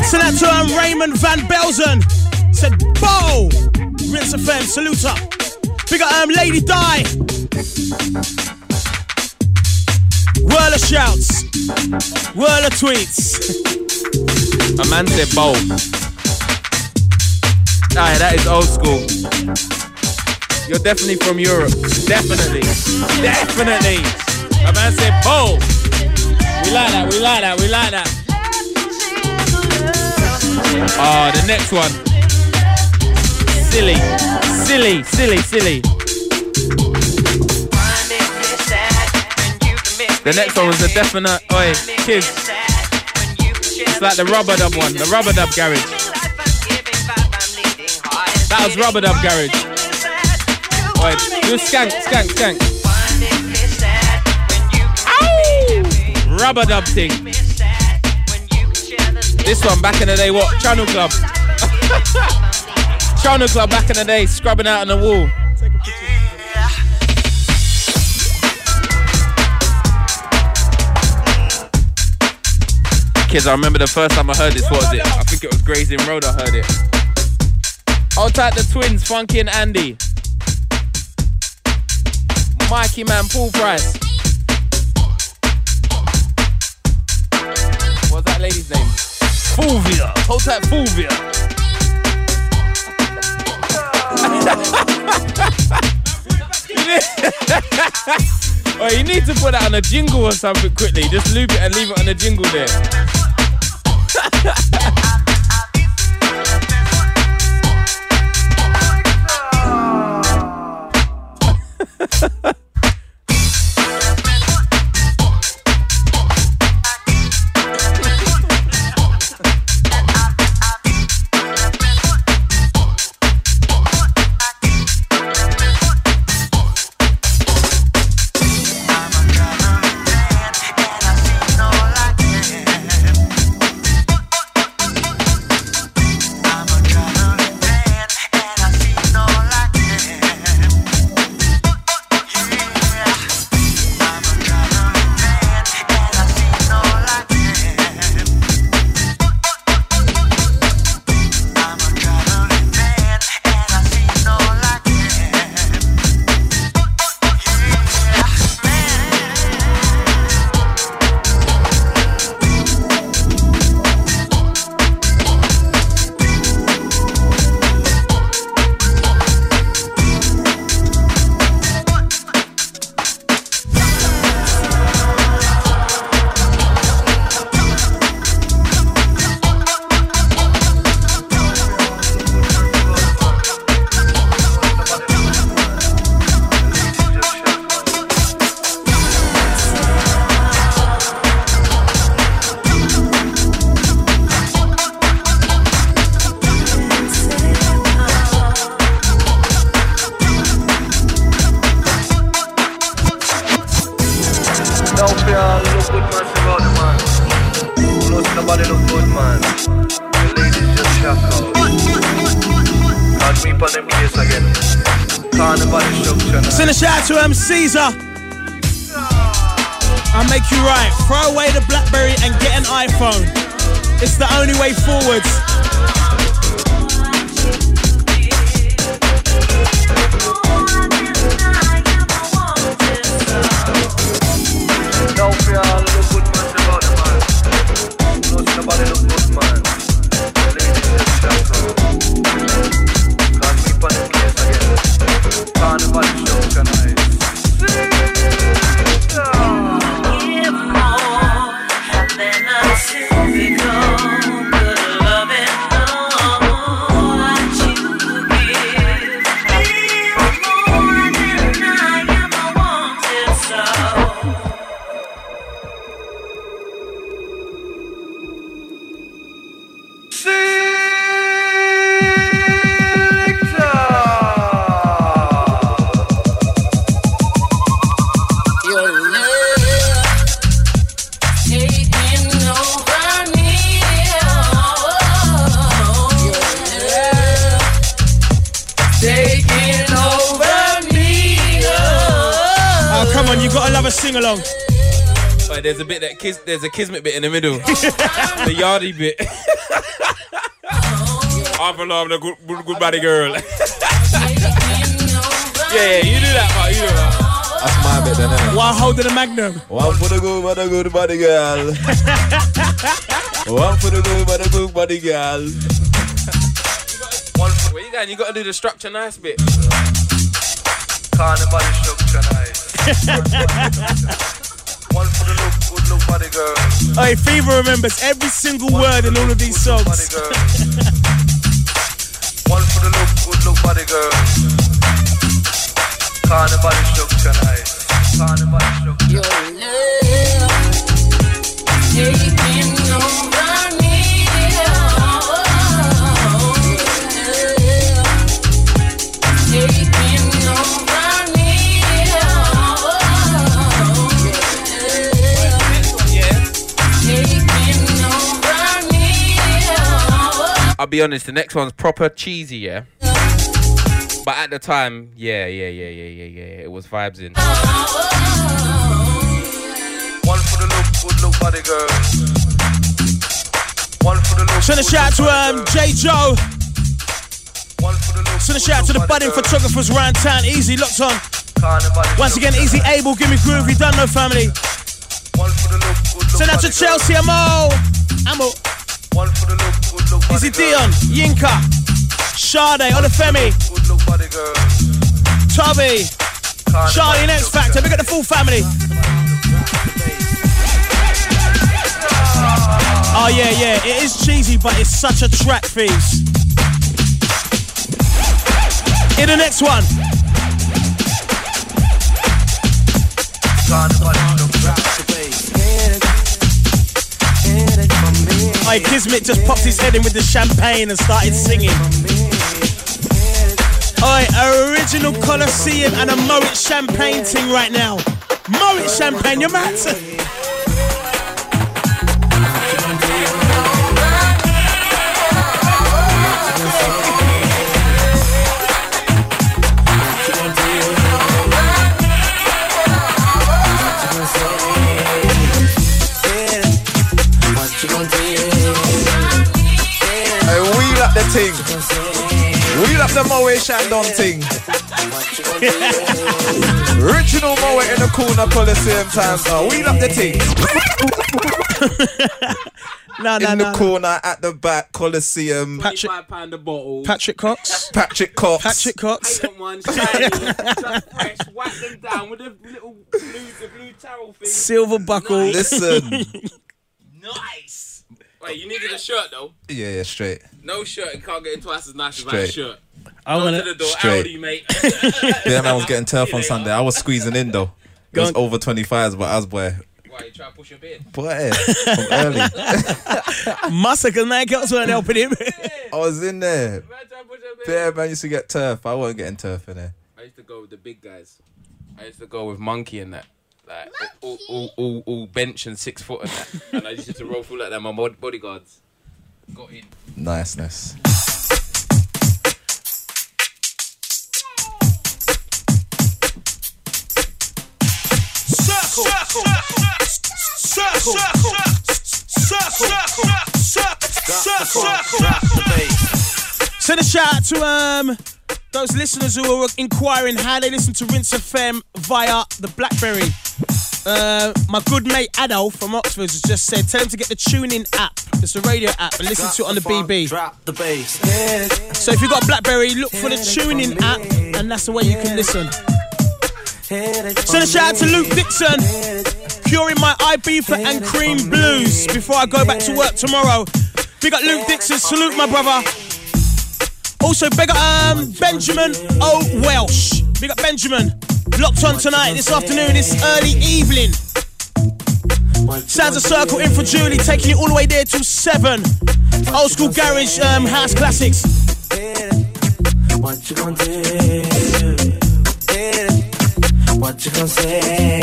So to um, Raymond Van Belzen. Said, Bo! Rinse FM, salute up. Big up um, Lady Di. Whirl of shouts. Whirl of tweets. A man said bowl. Aye, that is old school. You're definitely from Europe. Definitely. Definitely. A man said bowl. We like that, we like that, we like that. Oh, the next one. Silly. Silly, silly, silly. The next one was a definite. Oi, kids. It's like the rubber dub one, the rubber dub garage. That was rubber dub garage. Oi, do skank, skank, skank. Ow! Rubber dub thing. This one back in the day, what? Chunnel Club. Chunnel Club back in the day, scrubbing out on the wall. Kids, I remember the first time I heard this, what was it? I think it was Grazing Road I heard it. I'll type the twins, Funky and Andy. Mikey Man, Paul Price. What's that lady's name? Fulvia. Hold tight, Fulvia. oh, you need to put that on a jingle or something quickly. Just loop it and leave it on a jingle there. ha ha ha There's a kismet bit in the middle. the yardy bit. I'm for love the good, good, good body girl. yeah, yeah, you do that, part. You do that. That's my bit then, innit? While holding a magnum. One for the good, for the good body girl. One for the good, for the good body girl. Where you going? You gotta do the structure nice bit. Can't nobody structure nice. Fever remembers every single word in all of these songs. One for the look, good look body girl. Can't nobody structure nice. Be honest. The next one's proper cheesy, yeah. But at the time, yeah, yeah, yeah, yeah, yeah, yeah. It was vibes in. One for the look, good look body girl. One for the look. Send a shout out to look um, J. Joe. One for the look. Send a shout out to the budding girl. photographers around town. Easy, locked on. Once again, Easy nice. Able, give me groove. You done no family. One for the look, good look Send out to body girl. Chelsea Amo. Amo. Easy girl. Dion. Yinka. Sade. Olafemi. Toby. Charlie and X Factor. We got the full family. Oh yeah, yeah. It is cheesy, but it's such a track piece. In the next one. Hey, Kismet just popped his head in with the champagne and started singing. Oi, original Colosseum and a Moet champagne thing right now. Moet champagne, you're mad. Thing. Wheel up the Moet Chandon thing. Original Moet in the corner Coliseum times now. Wheel up the thing. No, no, In no. the corner at the back Coliseum. Patrick, Five a bottle. Patrick Cox. Patrick Cox. Patrick Cox. Take one, shiny, just fresh, whack them down with the little blue, the blue towel thing. Silver buckle. Listen. Nice. Wait, you needed a shirt though. Yeah, yeah, straight. No shirt, it can't get in twice as nice as that Straight. shirt. I'm Go gonna. the door, Straight. Audi, mate. Yeah, man was getting turf on Sunday. I was squeezing in though. It Go was on. over 25s, but I was boy. Why you try to push your beard? Boy, from early. Massa, because nine girls weren't helping him. I was in there. Man, try to push your beard. There, man used to get turf. I wasn't getting turf in there. I used to go with the big guys. I used to go with Monkey and that. Like all, all, all, all bench and six foot and that. and I used to roll through like that. My bod- bodyguards got in. Niceness. Circle. Circle. Circle. Circle. Circle. Send a shout out to um those listeners who are inquiring how they listen to Rinse FM via the BlackBerry. Uh, my good mate Adolf from Oxford has just said, tell him to get the TuneIn app. It's a radio app and listen to it on the BB. Drop the bass. So if you've got BlackBerry, look for the TuneIn app and that's the way you can listen. Send a shout out to Luke Dixon, curing my IB for and cream blues before I go back to work tomorrow. Big up Luke Dixon, salute my brother. Also, big up um, Benjamin O. Welsh. Big up Benjamin. Locked on tonight, this afternoon, this early evening. Sounds a circle in for Julie, taking it all the way there till 7. Old school garage um, house classics. What you gonna do? What you gonna say?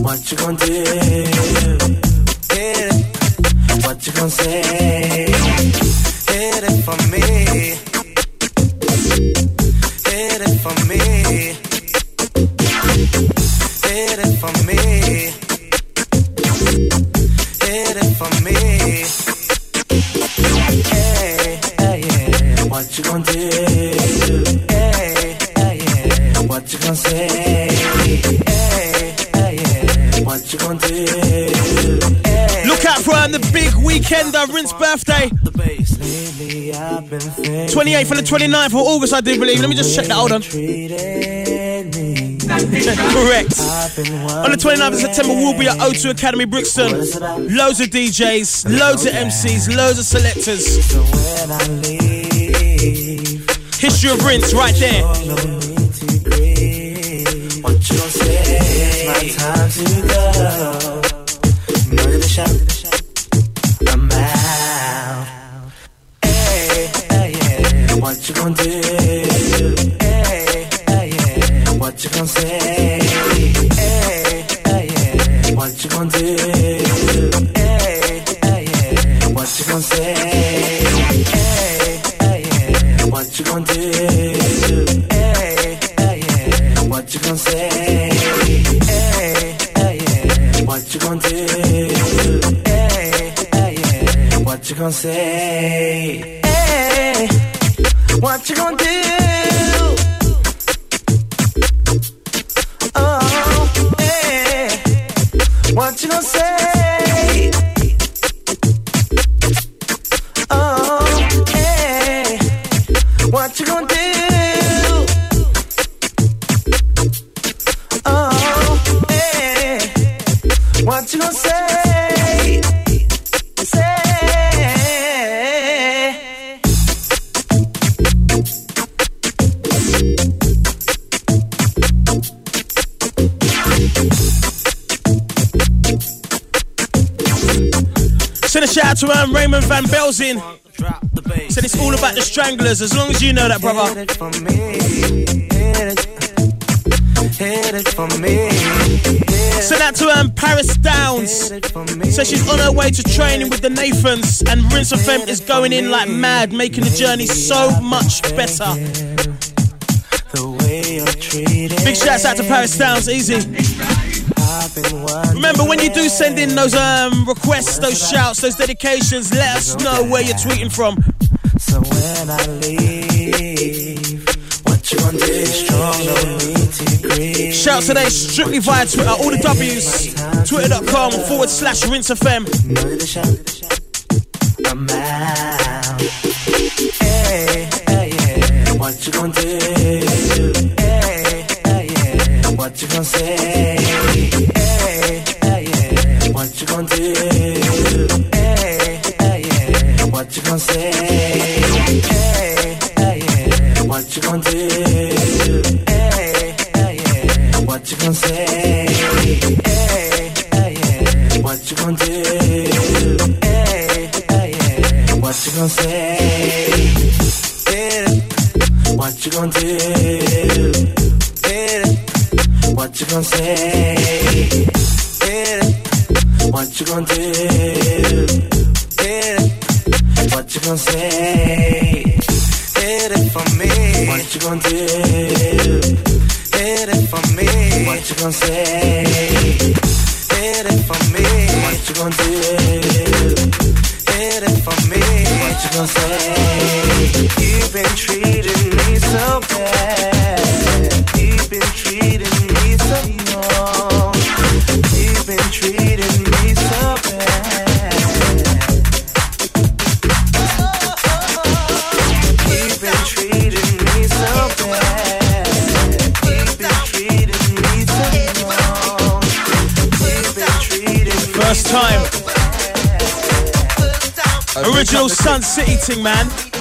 What you gonna do? What you gonna say? Hit it for me. Hit it for me. Hit it for me. Hit it for me. Hey, hey, yeah. What you gonna do? Hey, hey, yeah. What you gonna say? Hey, hey, yeah. What you gonna do? The big weekender, uh, Rinse birthday. the bass. Lately I've been thinking 28th and the 29th of August, I do believe. Let me just check that. Hold on. Correct. On the 29th of September, we'll be at O2 Academy Brixton. Loads of DJs, loads of MCs, loads of selectors. History of Rinse right there. Gonna do? Hey, hey. What you gonna say? Hey, hey. What you gonna do? Hey, hey. What you gonna say? What you do? What you say? What you do? What you gonna say? What you gonna do? Oh, what you gonna say? Oh, what you gonna do? Oh, what you gonna say? Out to um, Raymond Van Belzin. Drop the bass. Said it's all about the stranglers, as long as you know that, brother. Hit it for me. Hit it. For me. Send out to um, Paris Downs. Hit it for me. Says she's on her way to training with the Nathans, and Rinse FM is going in like mad, making the journey so much better. The way you're treated. Big shouts out to Paris Downs, easy. I've been wondering Remember, when you do send in those um, requests, those shouts, those dedications, let us know where you're tweeting from. So when I leave, what you gonna do? Strong, no need to grieve. Shout today strictly via Twitter, all the W's. Twitter.com forward slash Rinse FM. Know the shout. I'm out. Hey, hey. What you gonna do? Hey, hey, yeah. What you gonna say? Man.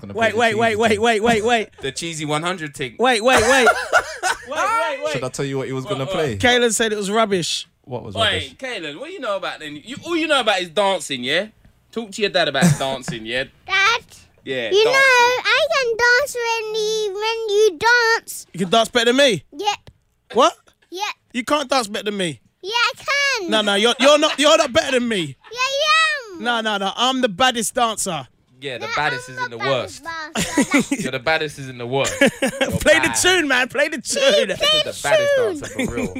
Play the chick. Man was gonna Wait, wait, wait, wait, wait, wait, wait. The cheesy 100 thing. Wait, wait, wait. Wait, wait, Should I tell you what he was gonna What, play? Kaylin said it was rubbish. What was Wait, rubbish? Kaylin, what do you know about then? You, all you know about is dancing, yeah? Talk to your dad about dancing, yeah? Dad, Yeah. you know. I can dance when you when you dance. You can dance better than me. Yep, What? yep, You can't dance better than me. yeah, I can. No, no, you're you're not you're not better than me. Yeah, I am. No, no, no. I'm the baddest dancer. Yeah, the No, baddest is in the worst. bastard. You're the baddest is in the worst. Play the tune, man. Play the tune. You're the baddest dancer for real.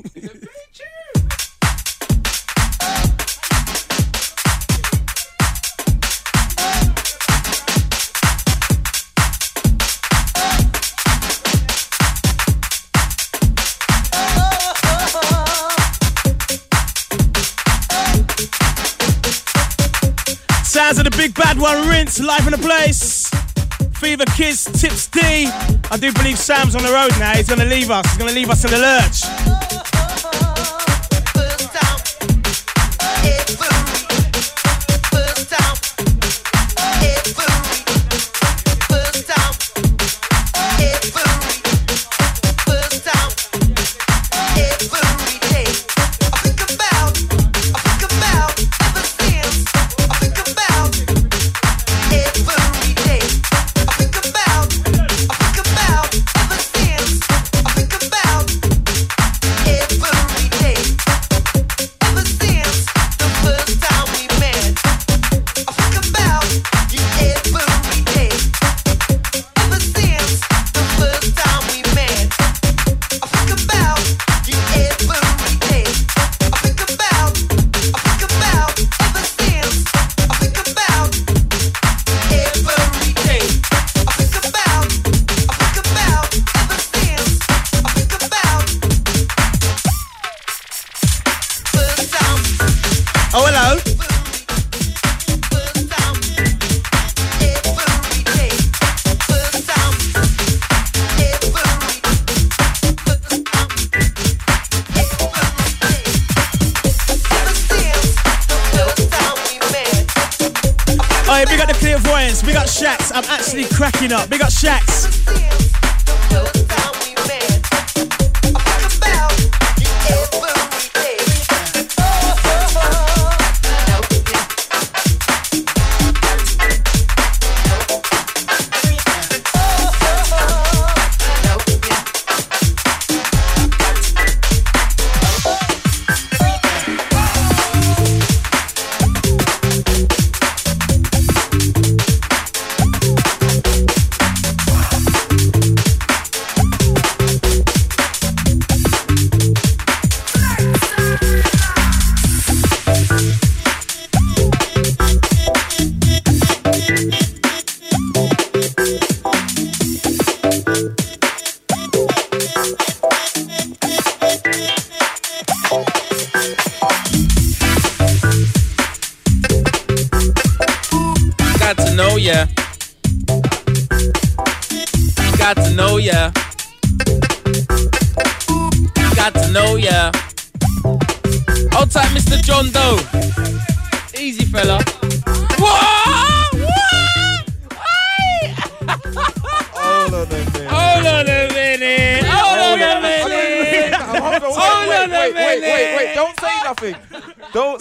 Sounds of the big bad one, Rinse, live in the place. Fever Kids, Tips D. I do believe Sam's on the road now. He's going to leave us. He's going to leave us in the lurch.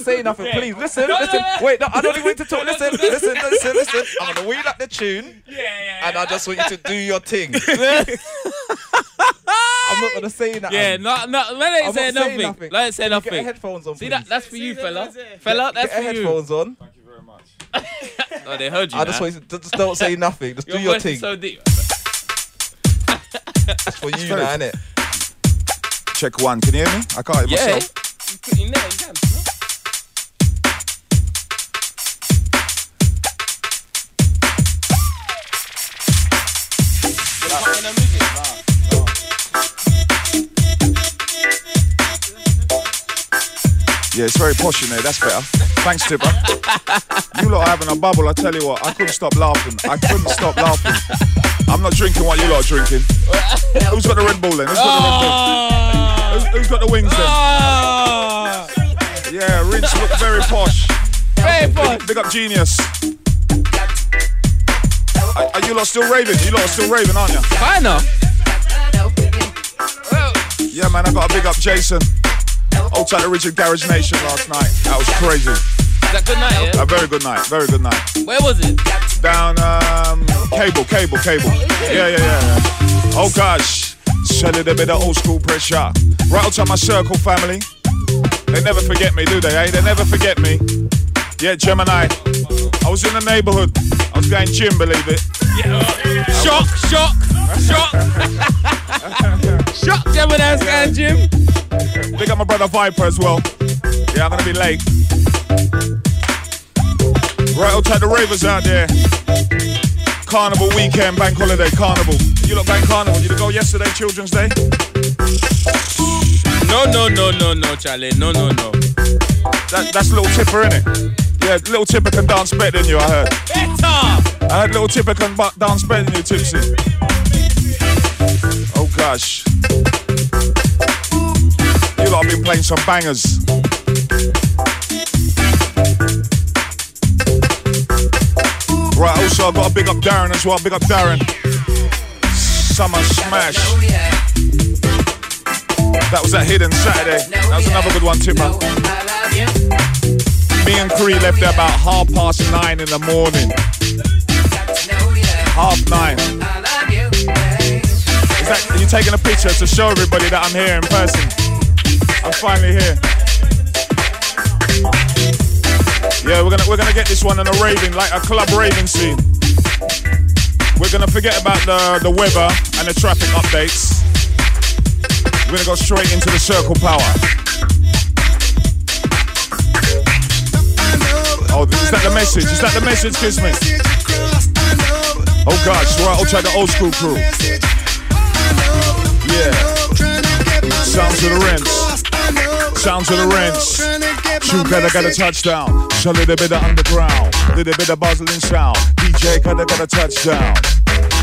Say nothing, please. Listen, listen. Wait, no, I don't even want to talk. Listen, listen, listen, listen. I'm gonna wheel up the tune, Yeah, yeah. and I just want you to do your thing. I'm not gonna say nothing. Yeah, no, no, let it I'm say not saying nothing. nothing. Let it say nothing. your headphones on, See please. that? That's for you, fella. Fella, that's for Get for your you. headphones on. Oh, they heard you. I just now. want you to just don't say nothing. Just Your do your thing. so deep. It's for you now, innit? Check one. Can you hear me? I can't hear Yeah. myself. You know, you can. Yeah, it's very posh in there. That's better. Thanks, Tipper. you lot are having a bubble. I tell you what, I couldn't stop laughing. I couldn't stop laughing. I'm not drinking what you lot are drinking. Who's got the Red Bull then? Who's got the Red Bull? Who's, who's got the wings then? Ah, Yeah, Rinse look very posh. very Big, big up Genius. Are, are you lot still raving? You lot are still raving, aren't you? Kinda. Yeah, man, I got a big up Jason. Old tight Richard Garage Nation last night. That was crazy. Is that good night, yeah? A very good night. Very good night. Where was it? Down um cable, cable, cable. Yeah, yeah, yeah. Oh gosh. Shedded a bit of old school pressure. Right out to my circle family. They never forget me, do they? Eh? They never forget me. Yeah, Gemini. I was in the neighborhood. I was going gym, believe it. yeah Shock, shock, shock. shock, Gemini Scan Jim. Big up my brother Viper as well. Yeah, I'm gonna be late. Right, I'll take the ravers out there. Carnival weekend, bank holiday, carnival. You look bank carnival. You to go yesterday, Children's Day. No, no, no, no, no, Charlie. No, no, no. That, that's a little Tipper, innit? Yeah, little Tipper can dance better than you, I heard. Better. I heard little Tipper can dance better than you, Tipsy. Oh gosh. You lot have been playing some bangers. Right, also I've got to big up Darren as well. Big up Darren. Summer Smash. Oh, that was that hidden Saturday. Oh, that was another good one, Tipper. Um, Me and Cree left at about half past nine in the morning. Half nine. Is that are you taking a picture to show everybody that I'm here in person? I'm finally here. Yeah, we're gonna we're gonna get this one in a raving, like a club raving scene. We're gonna forget about the the weather and the traffic updates. We're gonna go straight into the circle power. Oh, is that the message? Is that the message, Kismet? Oh gosh, right, I'll try the old school crew. Yeah. Sounds of the rinse. Sounds of the rinse. Shoe gotta get a touchdown. Show a little bit of underground. Little bit of buzzing sound. DJ gotta get a touchdown.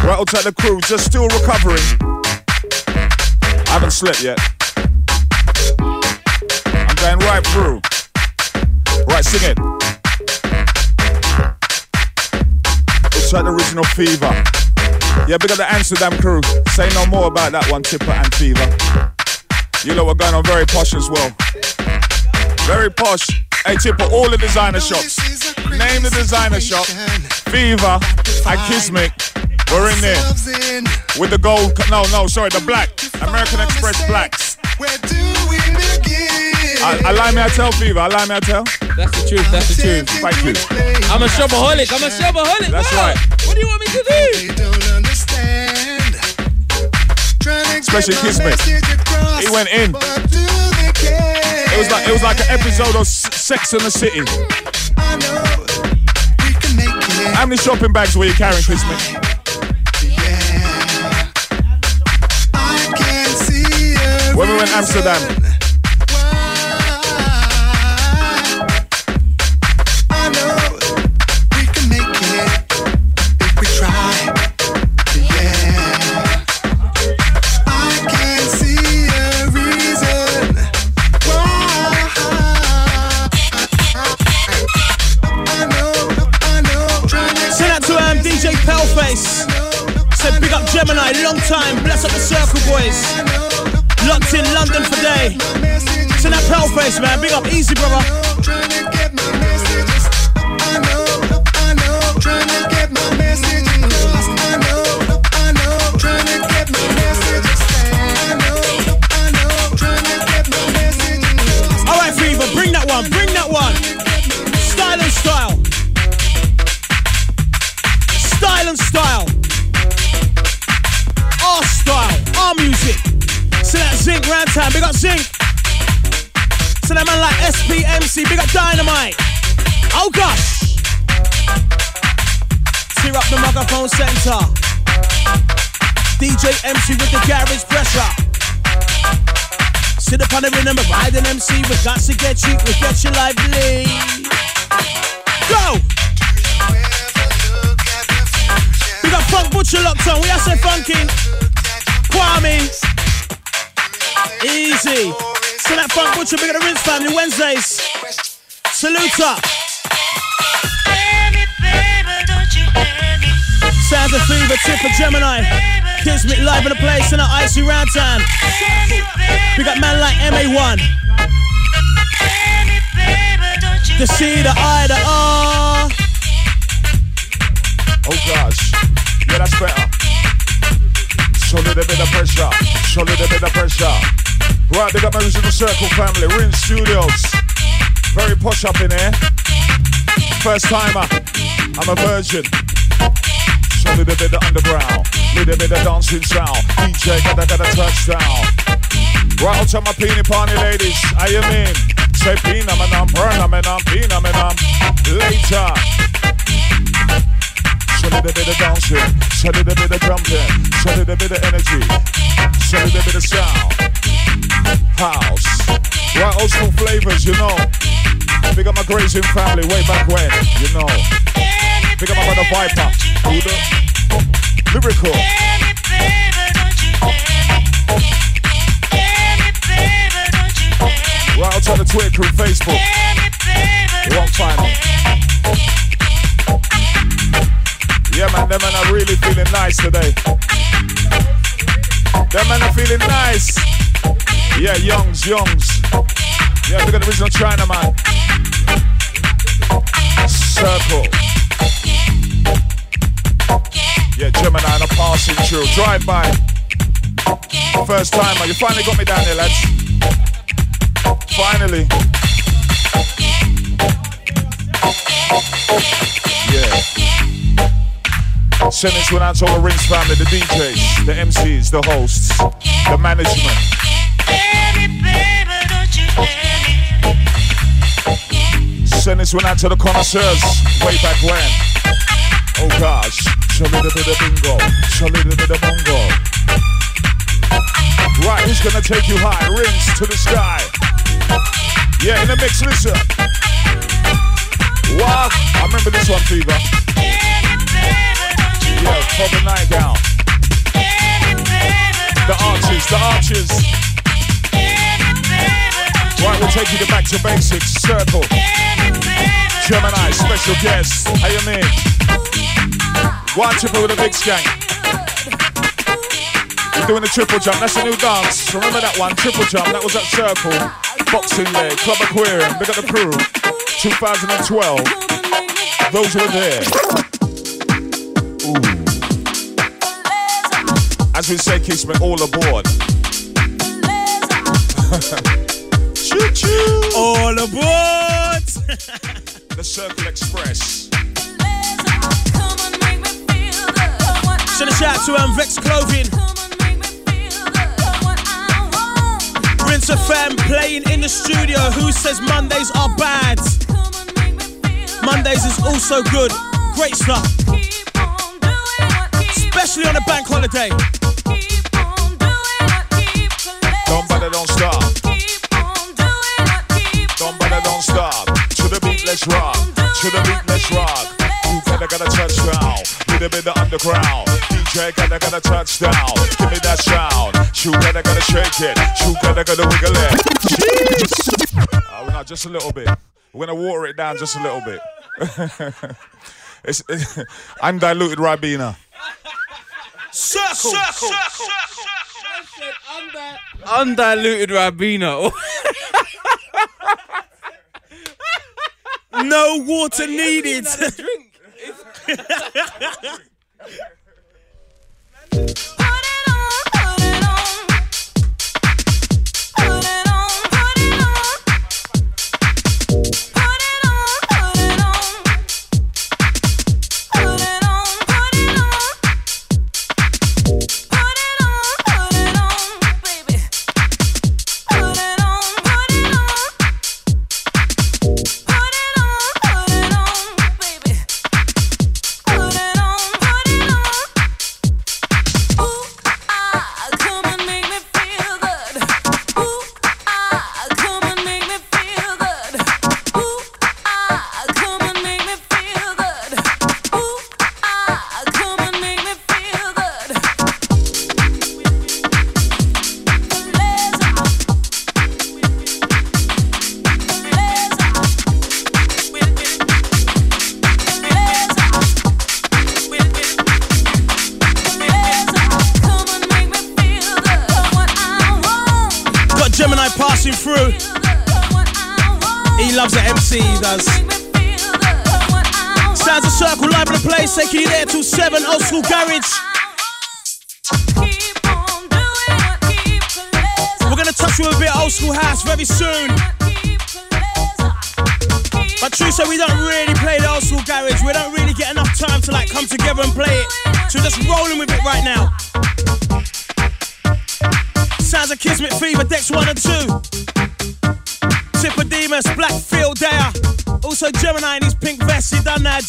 Right, take the crew, just still recovering. I haven't slept yet. I'm going right through. Right, sing it. Like the original fever. Yeah, big up the Amsterdam crew. Say no more about that one, Tipper and Fever. You know we're going on very posh as well. Very posh. Hey Tipper, all the designer shops. Name the designer shop. Fever and Kismet. We're in there. With the gold, no, no, sorry, the black. American Express black. I, I lie me I tell Fever, I lie me I tell. That's the truth. That's the truth. Thank you. I'm a shopaholic. I'm a shopaholic. That's Wow. right. What do you want me to do? Especially Kismet. He went in. It was like it was like an episode of Sex in the City. How many shopping bags were you carrying, Kismet? When we went Gemini, long time. Bless up the circle, boys. Locked in London for day. Send that proud face, man. Big up, easy, brother. Round time, big up Zinc. So that man like SPMC, big up Dynamite. Oh gosh. Tear up the microphone center. DJ MC with the garage pressure. Sit up on the rhythm, ride an MC. We got to get you, we get you lively. Go! We got Funk Butcher locked on. We are so funky. Kwame. Easy. So that Funk Butcher, we got the Rinse family Wednesdays. Salute up. Sounds of Fever, Tip for Gemini. Kismet live in the place in the icy round time. We got man like MA1. The C, the I, the R. Oh gosh. Yeah, that's better. Show a little bit of pressure. Show a little bit of pressure. Right, big up my original circle family. We're in studios. Very posh up in here. First timer. I'm a virgin. Show a little bit of underground. Little bit of dancing sound. DJ gotta gotta touchdown. Right out to my peony party ladies. How you mean? Say pina man I'm burn man I'm pina man I'm later. Show a bit of dancing, show a bit of jumping, show a bit of energy, show a bit of sound. House, right old school flavors, you know. Big up my grazing family way back when, you know. Big up my brother Viper, the lyrical. Right out to the Twitter crew, Facebook. You won't. Yeah, man, them man are really feeling nice today. Them man are feeling nice. Yeah, youngs, youngs. Yeah, look at the original China man. Circle. Yeah, Gemini on a passing through. Drive by. First timer. You finally got me down here, lads. Finally. Yeah. Send this one out to the Rinse family, the DJs, the MCs, the hosts, the management. Send this one out to the connoisseurs way back when. Oh gosh, the bit of bingo, the bit of bongo. Right, who's gonna take you high? Rinse to the sky. Yeah, in the mix, listen. Wow, I remember this one, Fever. Yeah, for the night down. The arches, the arches. Right, we'll take you to back to basics. Circle. Gemini, special guest. How you mean? One triple with a big skank. We're doing the triple jump. That's a new dance. Remember that one? Triple jump. That was at Circle. Boxing Day. Club Aquarium. Big up the crew. 2012. Those were there. Ooh. As we say, Kismet, all aboard. choo choo. All aboard. the Circle Express. Send a shout to um, Vex Clothing. Rinse Fam playing in the studio. Who says Mondays are bad? Mondays is also good. Great stuff. Especially on a bank holiday. Don't bother, don't stop. Don't bother, don't stop. To the beat, let's rock. To the beat, let's rock. You gotta gotta touchdown. Little bit of underground. DJ gotta gotta touchdown. Give me that sound. You gotta gotta shake it. You gotta gotta wiggle it. Jeez. Uh, we're not just a little bit. We're gonna water it down just a little bit. it's, undiluted Ribena circle, circle, circle. Listen, under, undiluted Ribena. no water needed. Drink.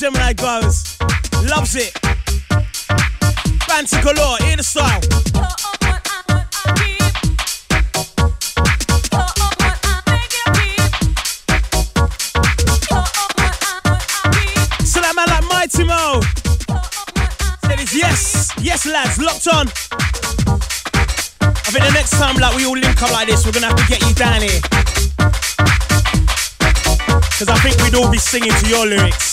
Gemini goes. Loves it. Fancy colour, in the style. So that man like Mighty Mo. Said it's yes, yes lads, locked on. I think the next time like we all link up like this, we're gonna have to get you down here. Cause I think we'd all be singing to your lyrics.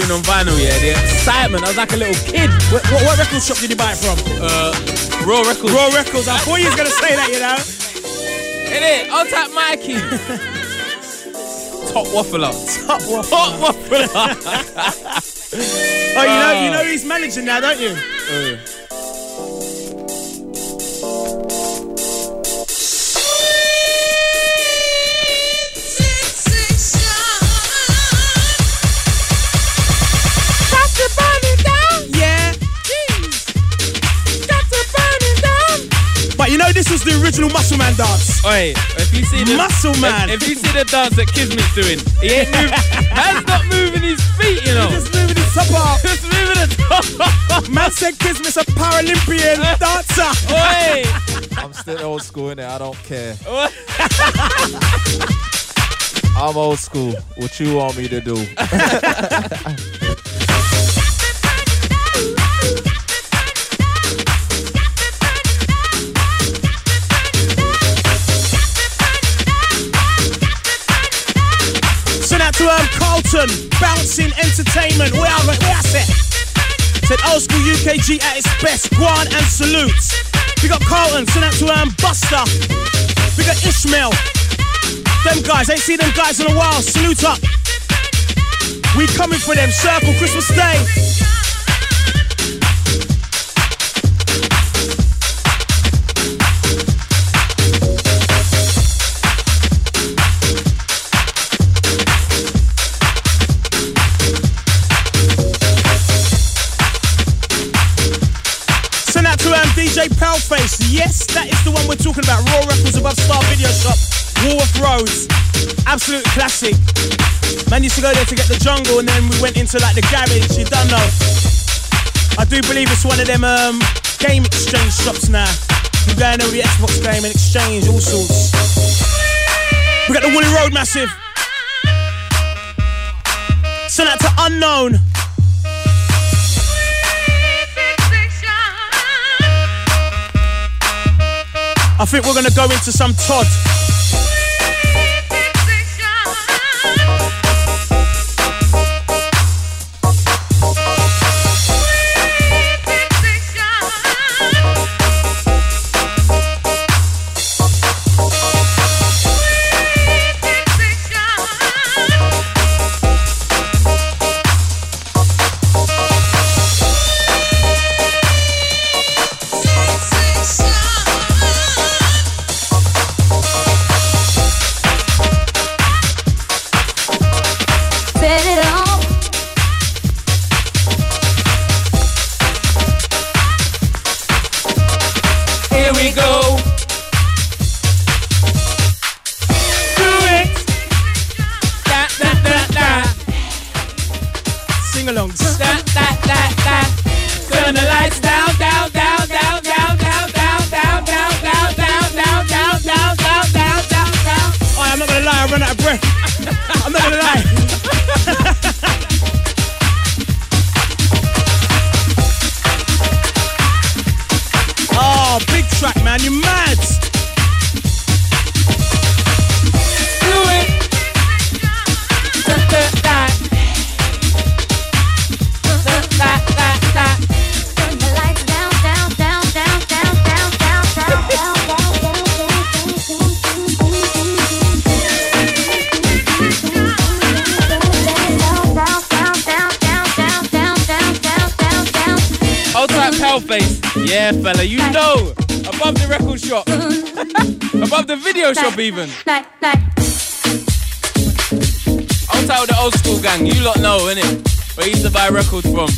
Tune on vinyl, yeah, the excitement, I was like a little kid. What, what, what record shop did you buy it from? Uh, Raw Records. Raw Records. I thought you was gonna say that, you know. In it, I'll tap Mikey. Top waffler. Top waffler. Top waffler. Oh, you know, you know he's managing now, don't you? Uh. This was the original Muscle Man dance. Oi, if you see the Muscle Man. if, if you see the dance that Kismet's doing, he ain't moving. man's not moving his feet, you know. He's just moving his top up. Just moving the top. Man said Kismet's a Paralympian dancer. Oi, I'm still old school in it. I don't care. I'm old school. What you want me to do? Um, Carlton, Bouncing Entertainment. Where are where I said? Old school UKG at its best. Guan and salutes. We got Carlton. Send out to um, Buster. We got Ishmael. Them guys, ain't seen them guys in a while. Salute up. We coming for them. Circle Christmas Day. Paleface. Yes, that is the one we're talking about. Raw Records above Star Video Shop. Woolworth Roads. Absolute classic. Man used to go there to get the jungle and then we went into like the garage. You don't know. I do believe it's one of them um, game exchange shops now. You go in there with the Xbox game and exchange all sorts. We got the Woolly Road Massive. Send out to Unknown. I think we're gonna go into some Todd. Shop, even. I'll tell the old school gang. You lot know, innit? Where you used to buy records from.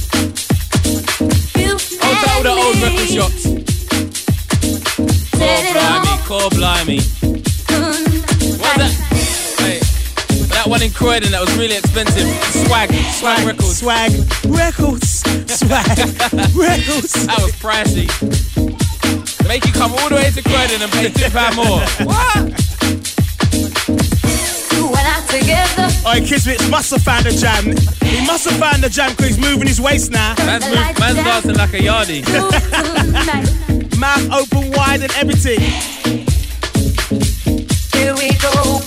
I'll tell the old record shops. Core blimey, core blimey. Mm-hmm. What's that? Hey, that one in Croydon that was really expensive. Swag, swag records. Swag records. Swag records. That was pricey. Make you come all the way to Croydon and pay two pound more. What? Alright, Kismet must have found the jam. He must have found the jam because he's moving his waist now. Man's, move, man's dancing like a yardie. Mouth open wide and everything. Here we go.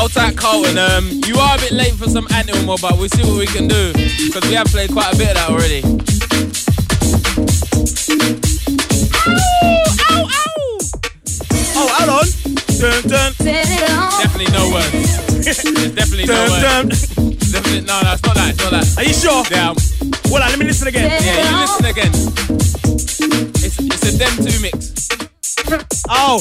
Old tight Colton, um, you are a bit late for some animal, but we'll see what we can do. Because we have played quite a bit of that already. Definitely no Dun. Definitely, no, no, it's not that, it's not that. Are you sure? Yeah, Well, let me listen again. yeah, you listen again. It's, it's a them two mix. Oh,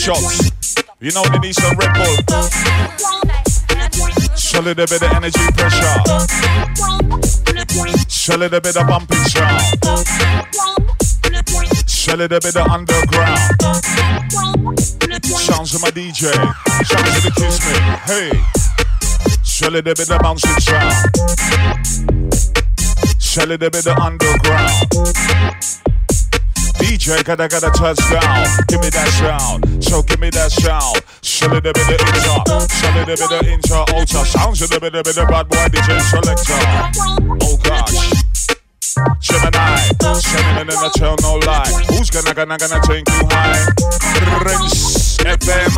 shops. You know they need some Red Bull. A little bit of energy pressure. Show a little bit of bumping sound. Show a little bit of underground. Sounds of my DJ. Sounds of the Kismet. Hey. Show a little bit of bouncing sound. Show a little bit of underground. DJ gotta gotta touchdown. Give me that sound. So give me that sound. Show a little bit of intro. A little bit of intro. Ultra sounds a little bit, a bit of bad boy DJ selector. Oh gosh. Gemini, shining in a tell no lie. Who's gonna gonna gonna take you high? Rinse FM.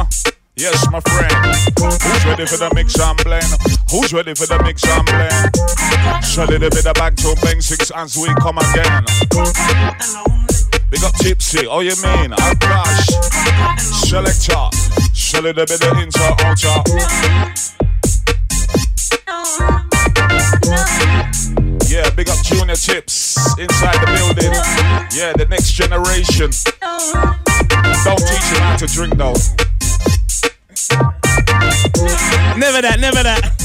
Yes, my friend. Who's ready for the mix and blend? Who's ready for the mix and blend? A little bit of back to basics as we come again. Big up Tipsy, oh you mean? Oh gosh. Selector, show a little bit of intro, ultra. Yeah, big up Junior Tips inside the building. Yeah, the next generation. Don't teach him how to drink though. Never that, never that.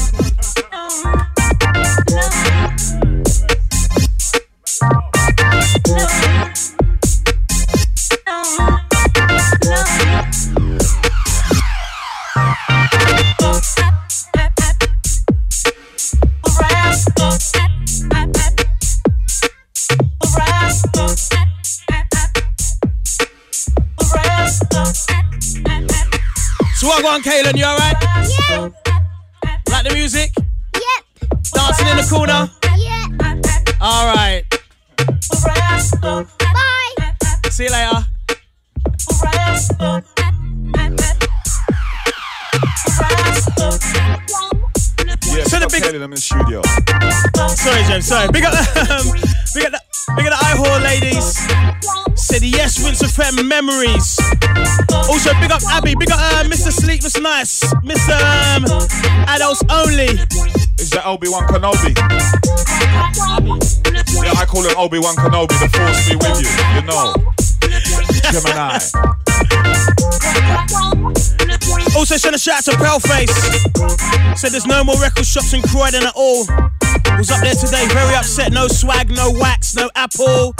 Going, Kaylin? You alright? Yeah. Like the music? Yep. Dancing in the corner? Yeah. Alright. Bye. See you later. Yeah, So the big I'm in the studio. Sorry, James. Sorry. Big up, big up, big up the iHall ladies. Said yes, Rinse FM memories. Also, big up Abby. Big up uh, Mr. Sleepless nice, Mr. Um, Adults Only. Is that Obi-Wan Kenobi? Yeah, I call him Obi-Wan Kenobi. The force be with you, you know. Gemini. Also, send a shout out to Paleface. Said there's no more record shops in Croydon at all. Was up there today, very upset. No swag, no wax, no apple.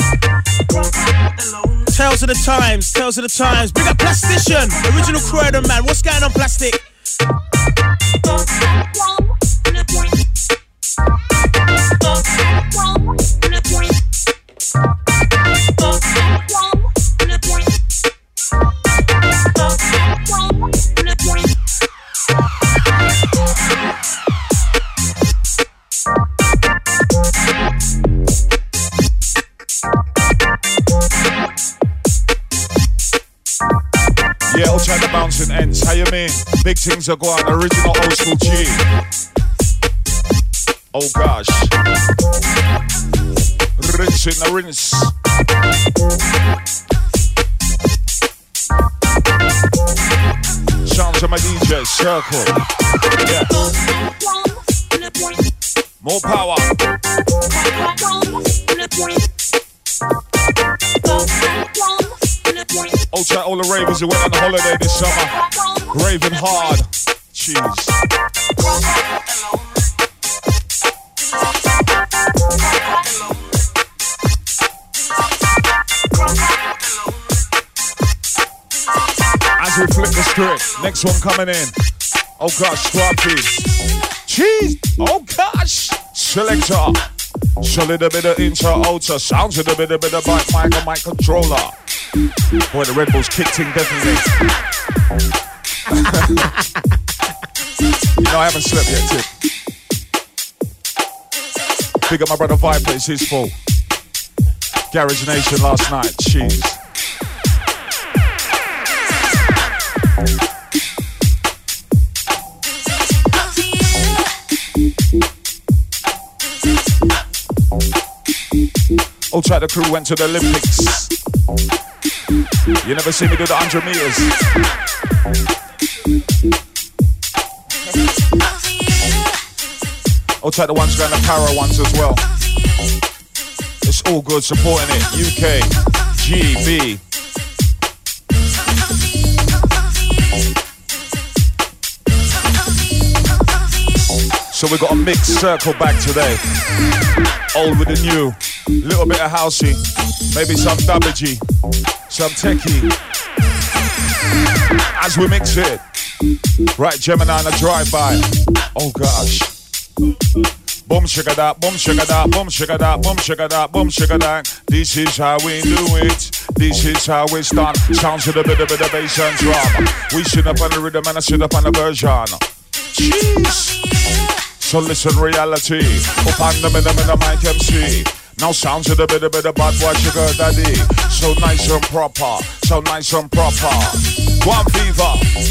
Tales of the times, tales of the times. Big up Plastician, original Croydon man. What's going on, Plastic? Yeah, all trying to bounce and ends. How you mean? Big things are going. Original old school G. Oh gosh. Rinse in the rinse. Sounds of my DJ circle. Yeah. More power. All the ravers who went on the holiday this summer. Raving hard. Jeez. As we flip the script, next one coming in. Oh gosh, scrappies. Jeez. Oh gosh. Selector. Solid a bit of intro, outer. Sounds a bit, a bit of mic, mic, and mic controller. Boy, the Red Bulls kicked in definitely. know, I haven't slept yet. Big up my brother Viper, it's his fault. Garage Nation last night, jeez. Old track the crew went to the Olympics. You never see me do the 100 meters. Old track the ones going the para ones as well. It's all good supporting it. UK, GB. So we got a mixed circle back today. Old with the new. Little bit of housey. Maybe some dubbage. Some techie. As we mix it. Right, Gemini on a drive-by. Oh gosh. Boom sugar that, boom sugar that, boom sugar that, boom sugar that, boom sugar that. This is how we do it. This is how it's done. Sounds with a bit, of bass and drum. We sit up on the rhythm and I sit up on the version. Jeez. So listen, reality. Up on the minimum, the mic MC. Now sounds a bit, a bit of bad boy sugar daddy. So nice and proper. So nice and proper. One fever.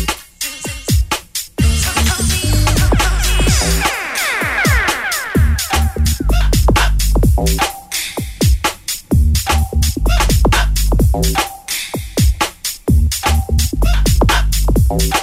Right,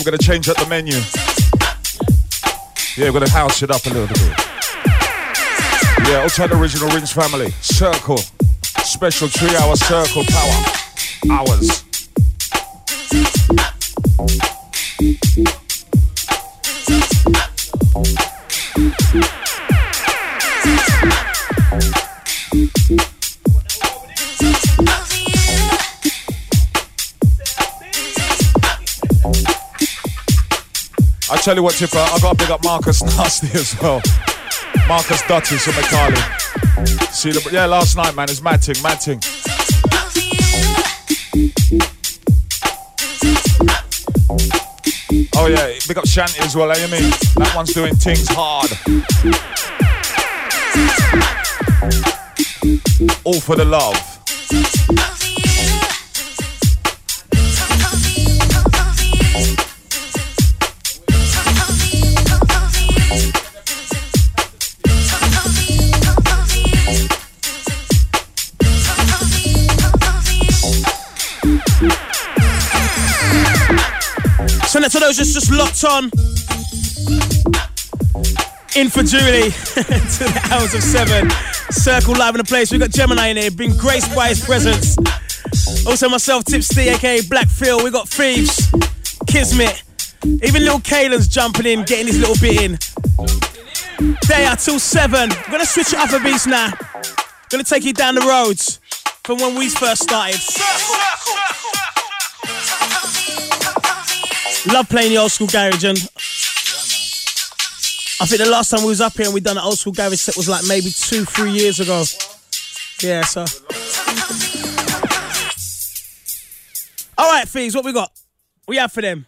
we're gonna change up the menu. Yeah, we're gonna house it up a little bit. Yeah, the original Rinse family. Circle. Special three hour circle power. Hours. I tell you what, Tipper, I gotta big up Marcus Nasty as well. Marcus Dutties from McCarley. See the yeah, last night, man, it's matting, matting. Oh yeah, big up Shanty as well, eh? You mean that one's doing things hard. All for the love. It to those just, just locked on. In for Julie to the hours of seven. Circle live in the place. We've got Gemini in here, being graced by his presence. Also myself, Tipsy, aka Black Phil. We got Thieves, Kismet. Even little Kalen's jumping in, getting his little bit in. They are till seven. We're gonna switch it up a beat now. Gonna take you down the roads from when we first started. Love playing the old school garage and I think the last time we was up here and we done an old school garage set was like maybe two, three years ago. Yeah, so. All right, Fees, what we got? We have for them.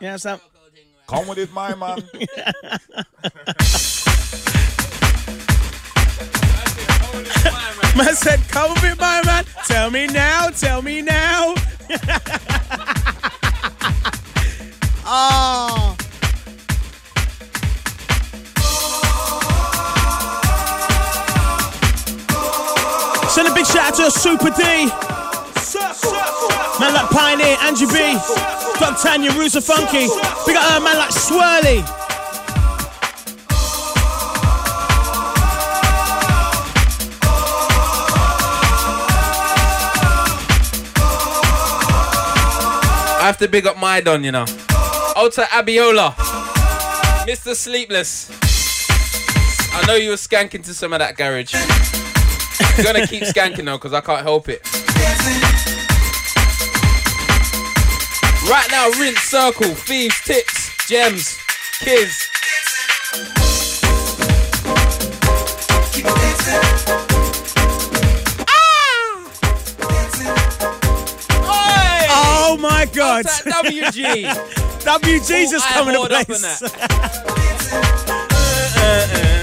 Yeah, Sam. Come with it, my man. Man said, bit, my man. Tell me now, tell me now. oh. Send a big shout out to Super D. Man like Pioneer, Angie B. Doug Tanya, Rusa Funky. We got a man like Swirly. I have to big up my don, you know. To Abiola, Mr. Sleepless. I know you were skanking to some of that garage. I'm gonna keep skanking though, because I can't help it. Right now, rinse, circle, thieves, tips, gems, kids. Oh my god. WG? WG's just coming to place.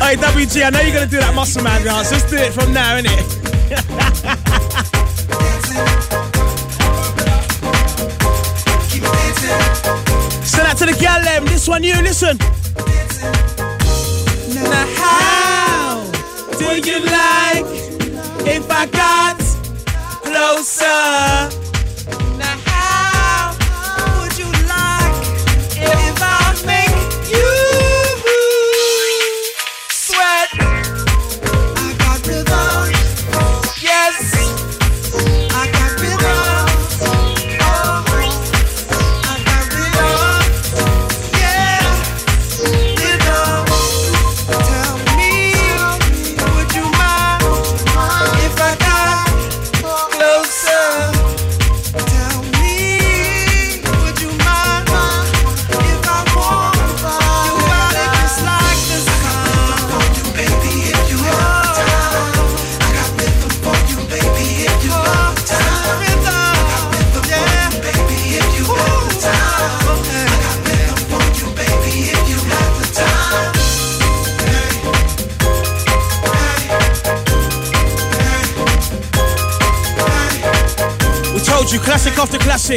Hey WG, I know you're gonna do that muscle man dance. Let's do it from now, innit? Send that to the gal them. This one you listen. Now how do you like if I got closer?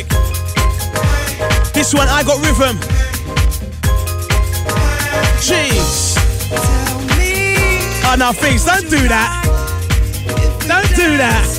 Classic. This one, I got rhythm. Jeez. Oh, no, things, don't do that. Don't do that.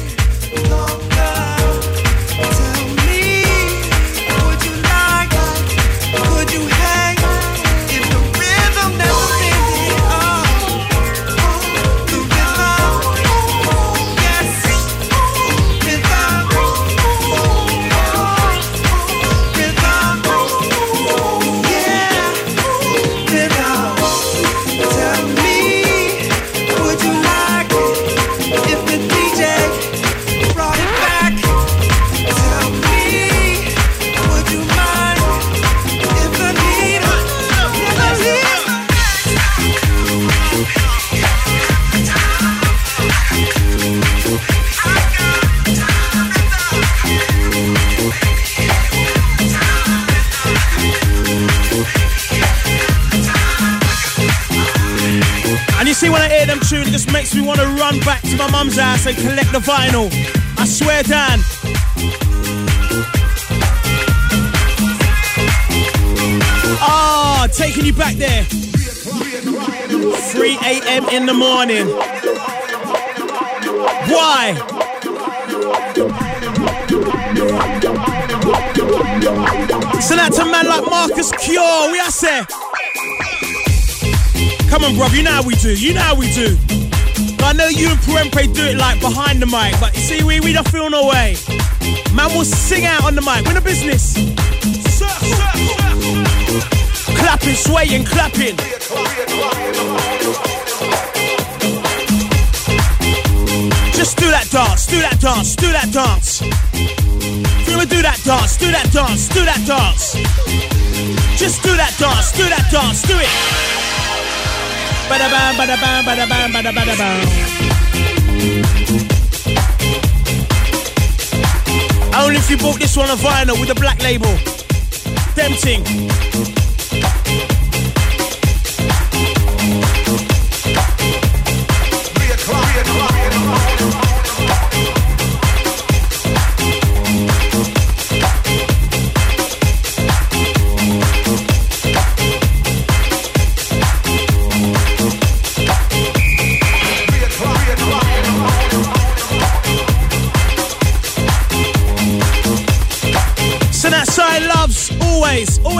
Tune just makes me want to run back to my mum's house and collect the vinyl. I swear, Dan. Ah, taking you back there. 3 a.m. in the morning. Why? So that's a man like Marcus Cure. We are say. Come on, bruv. You know how we do. You know how we do. I know you and Prempe do it like behind the mic, but you see, we, we don't feel no way. Man will sing out on the mic. We're in the business. Clapping, swaying, clapping. Just do that dance, do that dance, do that dance. If you wanna do that dance, do that dance, do that dance. Just do that dance, do that dance, do it. Bam. Only if you bought this one on vinyl with a black label. Tempting.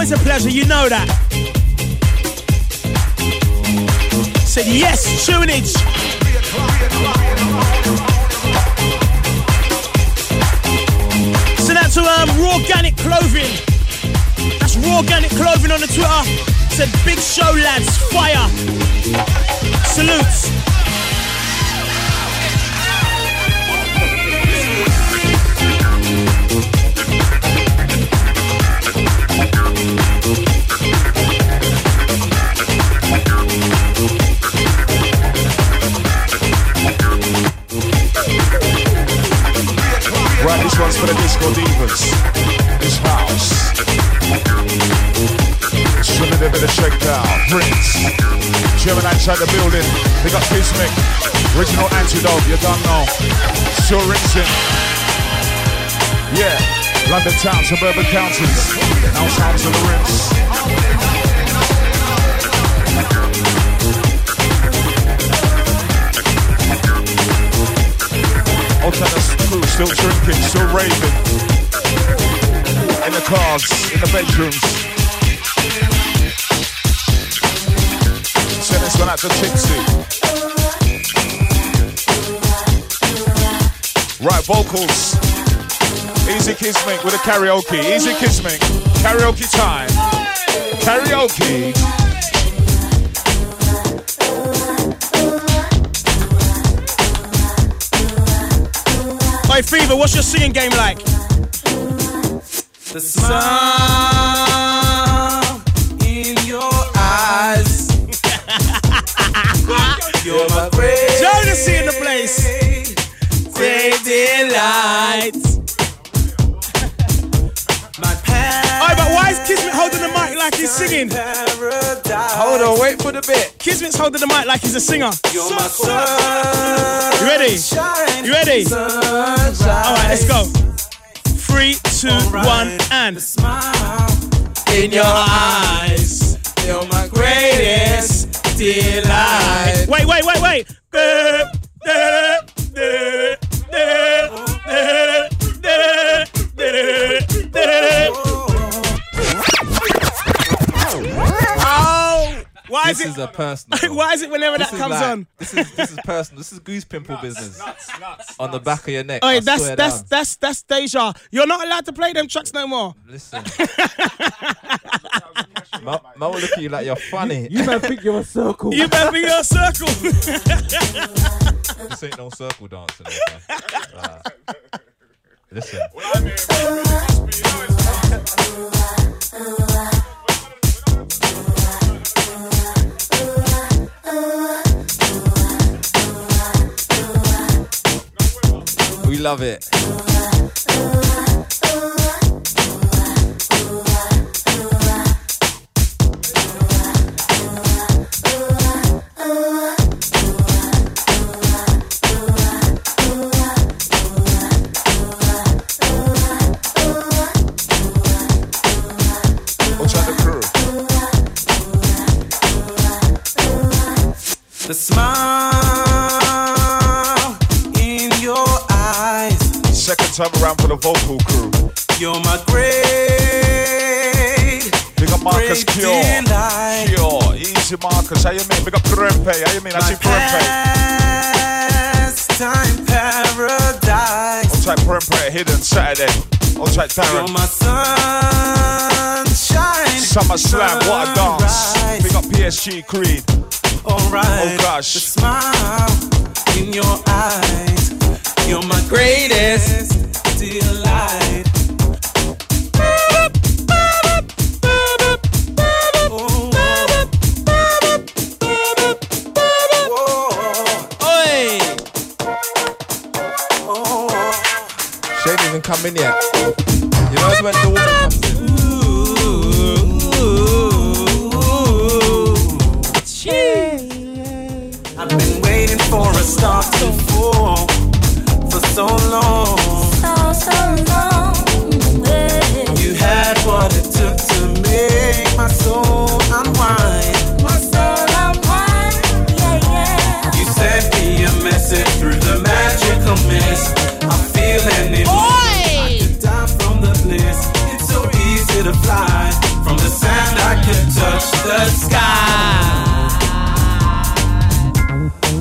Always, a pleasure. You know that. Said yes, tunage. So that's to um, Raw Organic Clothing. That's Raw Organic Clothing on the Twitter. Said big show lads, fire. Salutes. Disco divas. This house. Swimming a bit of checked out. Prince. German outside the building. They got Kismet. Original antidote, you don't know. Still rinsing. Yeah. London town, suburban counties. Now sounds of the rinse. Still drinking, still raving. In the cars, in the bedrooms. Send this one out to Tipsy. Right, vocals. Easy Kismink with a karaoke. Easy Kismink. Karaoke time. Karaoke. What's your singing game like? The smile in your eyes. You're my great Jodeci in the place. delight. Alright, but why is Kismet holding the mic like he's singing? Hold on, wait for the bit. Kismet's holding the mic like he's a singer. You're my sun. You ready? You ready? Alright, let's go. Three, two, one, and. in your eyes. You're my greatest delight. Wait, wait, wait, wait. Why is This it? is a personal. Why is it whenever This that is comes like- on? This is this is personal. This is goose pimple business Nuts, nuts, on the back of your neck. Oh, I that's that's that's that's deja. You're not allowed to play them tracks no more. Listen, Mo, Mo will look at you like you're funny. You might think you're a circle. You better be your circle. this ain't no circle dancing. okay? Right. Listen. We love it. The smile in your eyes. Second time around for the vocal crew. You're my great. Big up Marcus Cure. Cure. Easy Marcus. How you mean? Big up Krempe. How you mean? I see Krempe. Time paradise. On track Krempe hidden Saturday. On track Darren. You're my sunshine. Summer Slam. What a dance. Pick up PSG Creed. Alright. Oh gosh. The smile in your eyes. You're my greatest delight. Oi! She ain't even come in yet. You know it's when the woman comes for a star to fall for so long. So, so long. yeah. You had what it took to make my soul unwind. My soul unwind, yeah, yeah. You sent me a message through the magical mist. I'm feeling it. I could die from the bliss. It's so easy to fly. From the sand, I could touch the sky.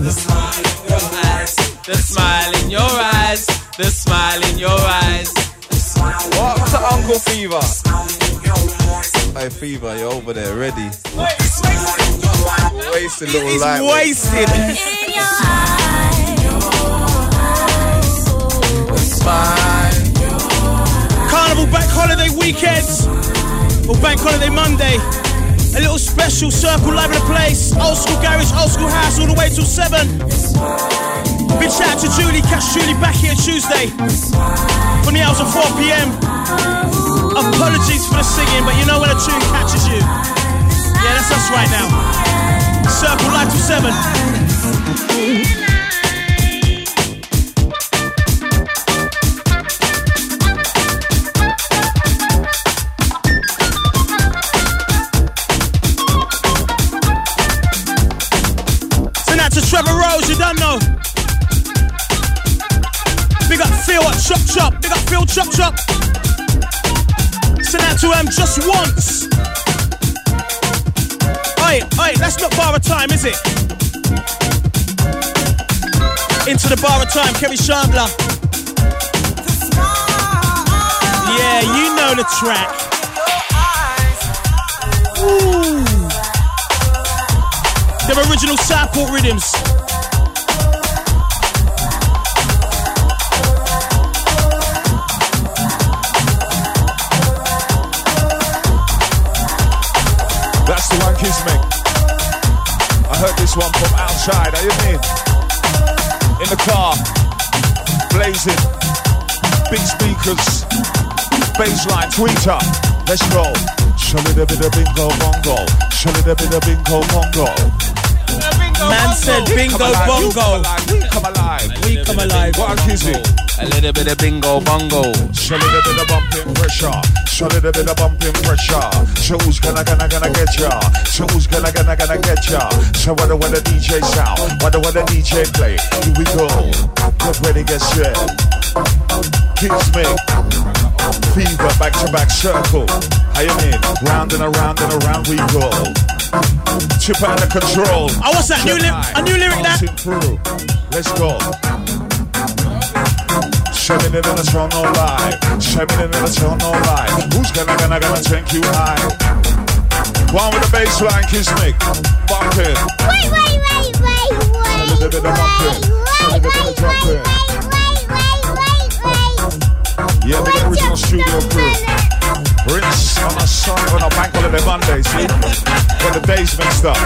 The smile in your eyes. The smile in your eyes, the smile in your eyes. What to Uncle Fever? Hey Fever, you're over there, ready? Wasted little He's light. wasted. In your eyes. Carnival Bank Holiday weekends. Or Bank Holiday Monday. A little special circle live in the place. Old school garage, old school house, all the way till 7. Big shout out to Julie. Catch Julie back here Tuesday. From the hours of 4 p.m. Apologies for the singing, but you know when a tune catches you. Yeah, that's us right now. Circle live till 7. Phil at Chop Chop. Big up Phil Chop Chop. Send out to um just once. Oi, oi, that's not bar of time, is it? Into the bar of time, Kerri Chandler. Yeah, you know the track. Ooh. Them original Southport rhythms. The. I heard this one from outside. How you mean? In the car, blazing, big speakers, baseline tweeter. Let's me the bit of bingo bongo. The bit of bingo bongo. Man said bingo Come alive, you bongo. Come alive. We come alive. What a kizzy. A little bit of bingo bongo. Show me the bit of bumping pressure. Show me the bit of bumping pressure. So who's gonna gonna gonna get ya? So who's gonna gonna gonna get ya? So what the what the DJ sound? What the what the DJ play? Here we go. Get ready, get set. Kids me. Fever back to back circle. How you mean? Round and around and around we go. Chip out of control. Oh, what's that? New ly- a new lyric that? Bouncing. Let's go. Shoving it in the tone, no lie. Shoving it in the tone, no lie. Who's gonna, gonna, gonna take you high? One with the bass line, kiss me. Bump it. Wait, wait, wait, wait, A wait. little bit of bump it. A little bit of drop it. Yeah, big original studio crew. Rinse on a sun on a bank holiday Monday, see? When the days mixed up.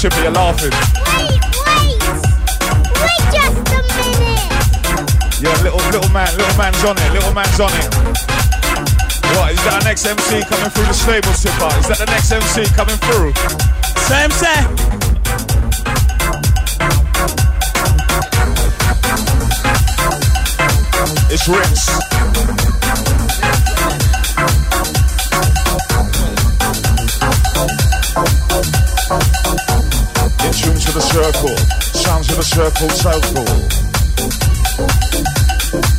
Chippy, you're laughing. Wait wait, just a minute. Yeah, little little man, little man's on it, little man's on it. What, is that our next MC coming through the stable tipper? Is that the next MC coming through? Same, say. It's Rinse. The circle, sounds of the circle, circle.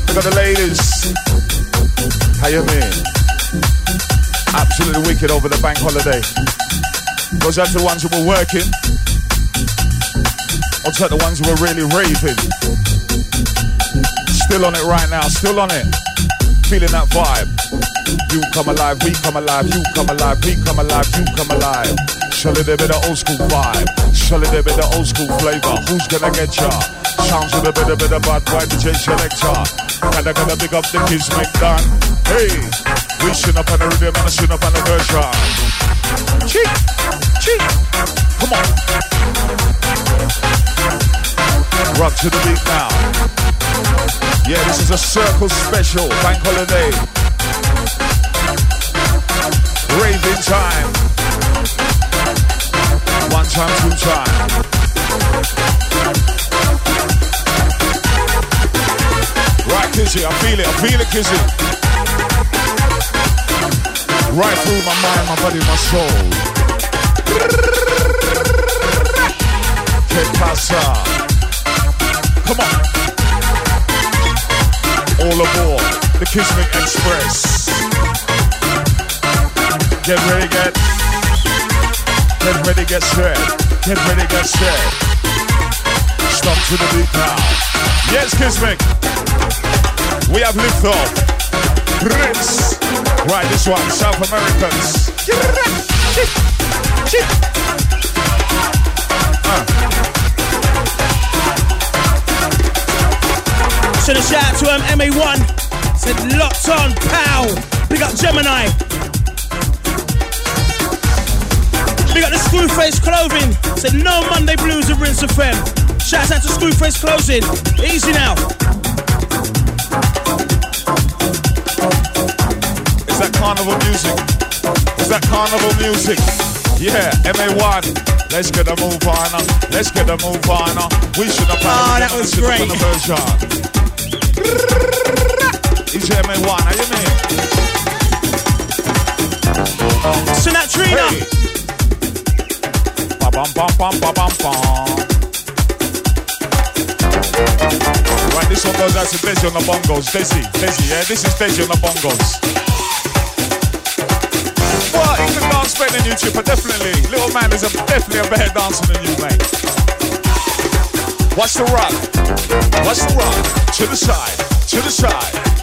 Big up the ladies. How you mean? Absolutely wicked over the bank holiday. Out to the ones who were working. Or to the ones who were really raving. Still on it right now, still on it. Feeling that vibe. You come alive, we come alive, you come alive, we come alive, you come alive. Surely there be the old school vibe. Surely there be the old school flavor. Who's gonna get ya? Sounds with a bit of bit of bad boy DJ selector. And I gotta big up the kids make done. Hey, we shin up on the rhythm and I shin up on the version. Cheek, cheek. Come on. Rock to the beat now. Yeah, this is a circle special, bank holiday. Raving time. One time, two time. Right, Kizzy, I feel it, I feel it, Kizzy. Right through my mind, my body, my soul. Que pasa? Come on. All aboard the Kismet Express. Get ready, get. Get ready, get set. Get ready, get set. Stop to the beat now. Yes, Kismet. We have lift off. Rinse. Right, this one, South Americans. Send a shout out to um, MA1. Said locked on, pow. Big up Gemini. Big got the Screwface Clothing. Said no Monday blues at Rinse FM. Shouts out to Screwface Clothing. Easy now. Is that carnival music? Is that carnival music? Yeah, MA1. Let's get a move on. Let's get a move on. We should have Oh, that was great. It's MA1. How you mean? Sinatrina. Hey. Ba bum bum bum bum bum. Right, this one goes out to Desi on the bongos. Desi, Desi, yeah, this is Desi on the bongos. Well, he can dance better than you, Chipper, definitely. Little man is a, definitely a better dancer than you, mate. Watch the rock. Watch the rock. To the side. To the side.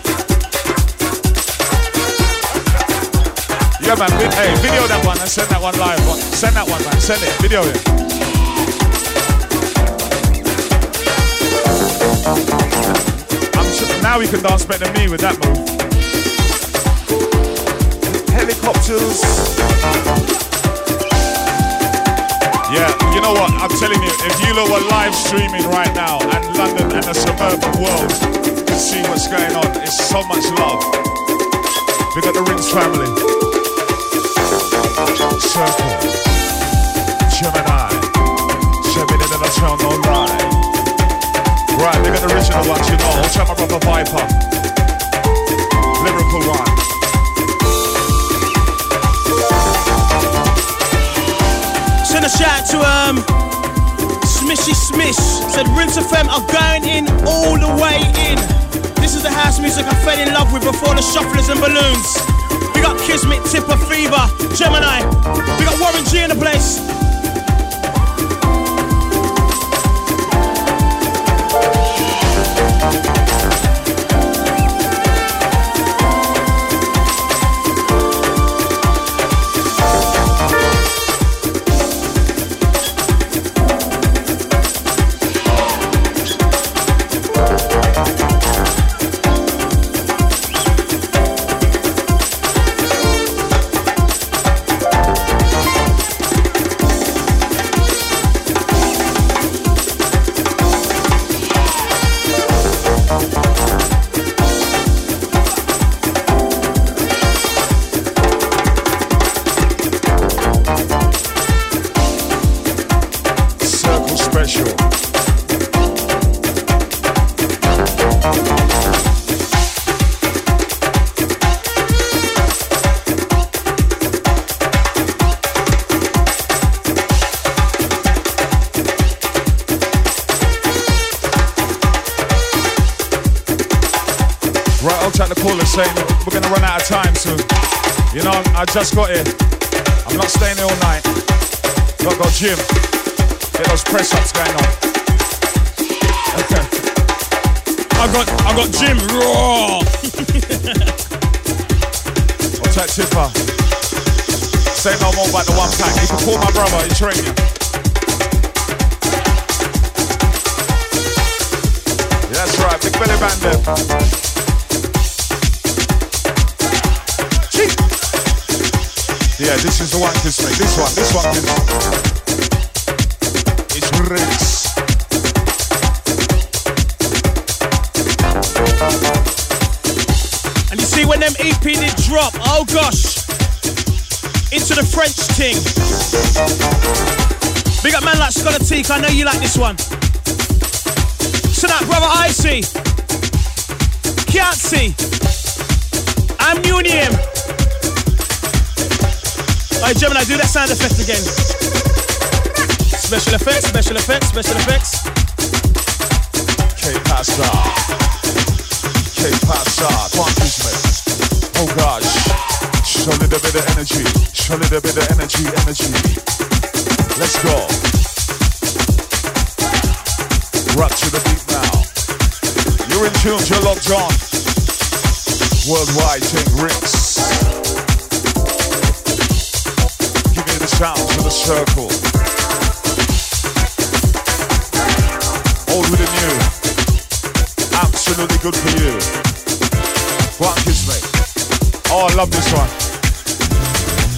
Vi- Hey, video that one and send that one live. Send that one, man. Send it. Video it. Sure now he can dance better than me with that move. Helicopters. Yeah, you know what? I'm telling you, if you were live streaming right now and London and the suburban world can see what's going on, it's so much love. We got the Rinse family. Circle. Gemini. Gemini that I tell no lie. Right, they got the original ones, you know. My brother Viper. Lyrical one. Send a shout to um Smishy Smish. Said Rinse FM are going in all the way in. This is the house music I fell in love with before the shufflers and balloons. Got Kismet, Tipper, Fever, Gemini. We got Warren G in the place. I just got here. I'm not staying here all night. Got to go gym. Get those press ups going on. Okay. I got I got Jim raw. I'll take Tipper. Say no more about the one pack. You can call my brother, he training that's right, big belly band there. Yeah, this is the one kiss me. This one, this one kiss It's Rinse. And you see when them EP did drop, oh gosh, into the French ting. Big up man like Scholar I know you like this one. So that brother Icy, can't see. Alright, Gemini, do that sound effect again. Special effects, special effects, special effects. K-Pasa. K-Pasa. One kiss. Oh gosh. Show a little bit of energy. Show a little bit of energy, energy. Let's go. Rock to the beat now. You're in tune, you're locked on. Worldwide take risks. Sound to the circle. Old with the new. Absolutely good for you. On, kiss me. Oh, I love this one.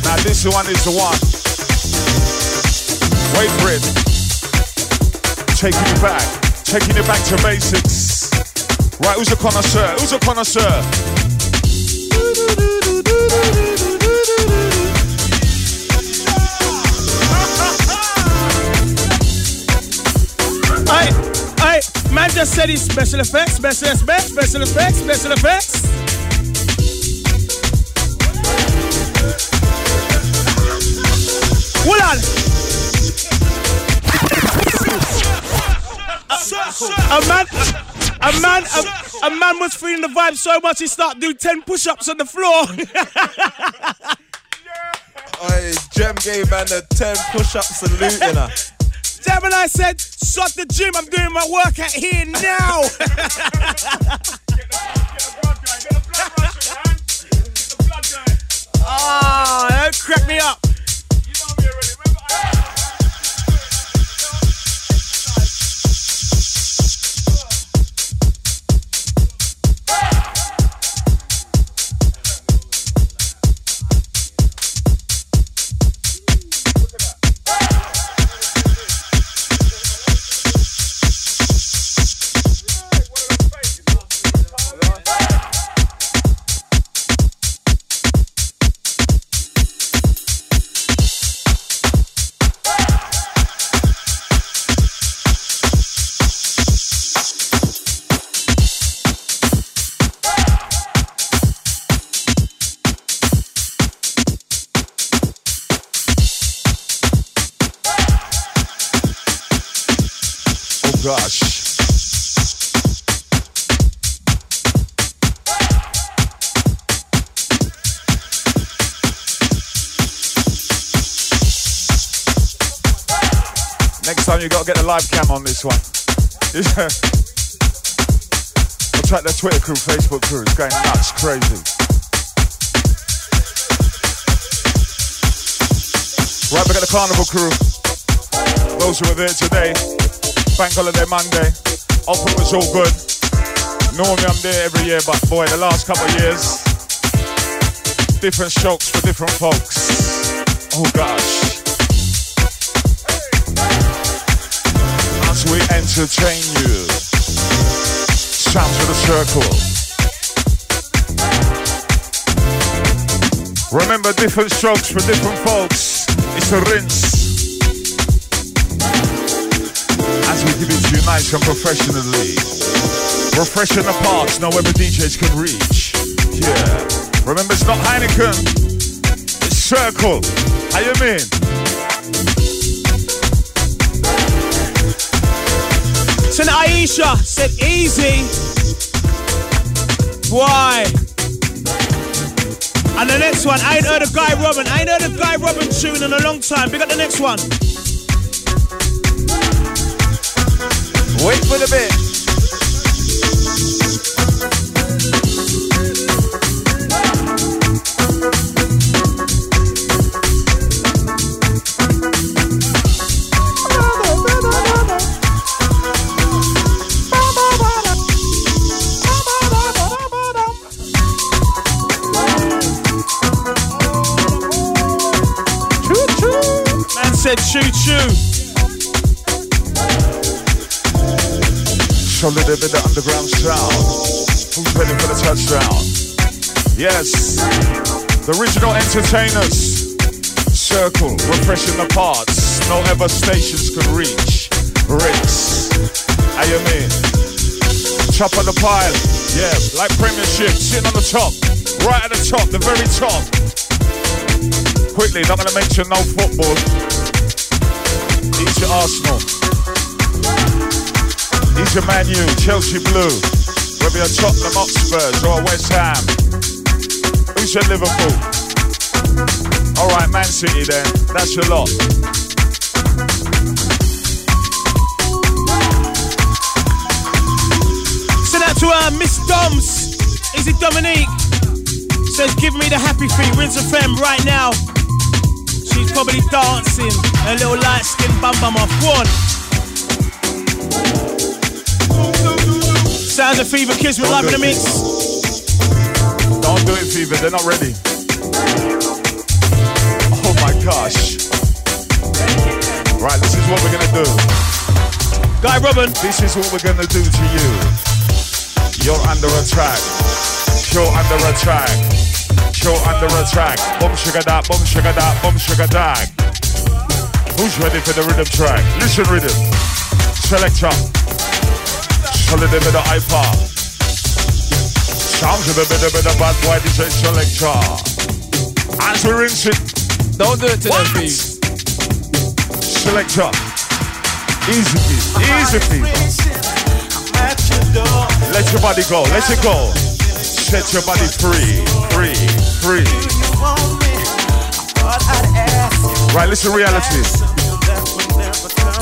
Now this one is the one. Wait for it. Taking you back. Taking you back to basics. Right, who's a connoisseur? Who's a connoisseur? Just said he's special effects, special effects, special effects, special effects. Hold on. A man, a man, a, a man was feeling the vibe so much he started doing 10 push ups on the floor. Oi, Gem gave man a 10 push up salute, you know. Gemini said, Shut the gym, I'm doing my workout here now. live cam on this one. Yeah. I'll track the Twitter crew, Facebook crew. It's going nuts, crazy. Right, we at the Carnival crew. Those who are there today. Bank holiday Monday. Hope it was all good. Normally I'm there every year, but boy, the last couple of years, different strokes for different folks. Oh gosh. We entertain you, sound to the circle. Remember, different strokes for different folks. It's a rinse. As we give it to you nice and professionally. Refreshing the parts, no other DJs can reach. Yeah. Remember, it's not Heineken. It's Circle. How you mean? It's Aisha. Said easy. Why? And the next one, I ain't heard a Guy Robin. I ain't heard a Guy Robin tune in a long time. Pick up the next one. Wait for the bit. Show a little bit of underground sound. Who's ready for the touchdown? Yes, the original entertainers. Circle, refreshing the parts. No ever stations could reach. Rinse. How you in. Top of the pile. Yeah, like premiership, sitting on the top. Right at the top, the very top. Quickly, not gonna mention no football. Each your Arsenal. He's your Man U, Chelsea Blue. Whether you're Tottenham Hotspurs or West Ham. Who's your Liverpool? Alright, Man City then. That's your lot. Send out to uh, Miss Doms. Is it Dominique? Says, give me the happy feet, Rinse FM right now. She's probably dancing. A little light skin bum bum off. Go on. Sounds of Fever Kids with Live in the Mix. Don't do it, Fever. They're not ready. Oh my gosh. Right, this is what we're gonna do. Guy Robin. This is what we're gonna do to you. You're under attack. You're under attack. You're under attack. Boom sugar that, boom sugar that, boom sugar that. Who's ready for the rhythm track? Listen rhythm. Selector. Solid bit of iPod. Sounds a bit of of bad boy. This is selector. As we rinse it. Don't do it to them, What? please. Selector. Easy, peasy, easy, peasy. Let your body go, let it go. Set your body free, free, free. Right, listen reality.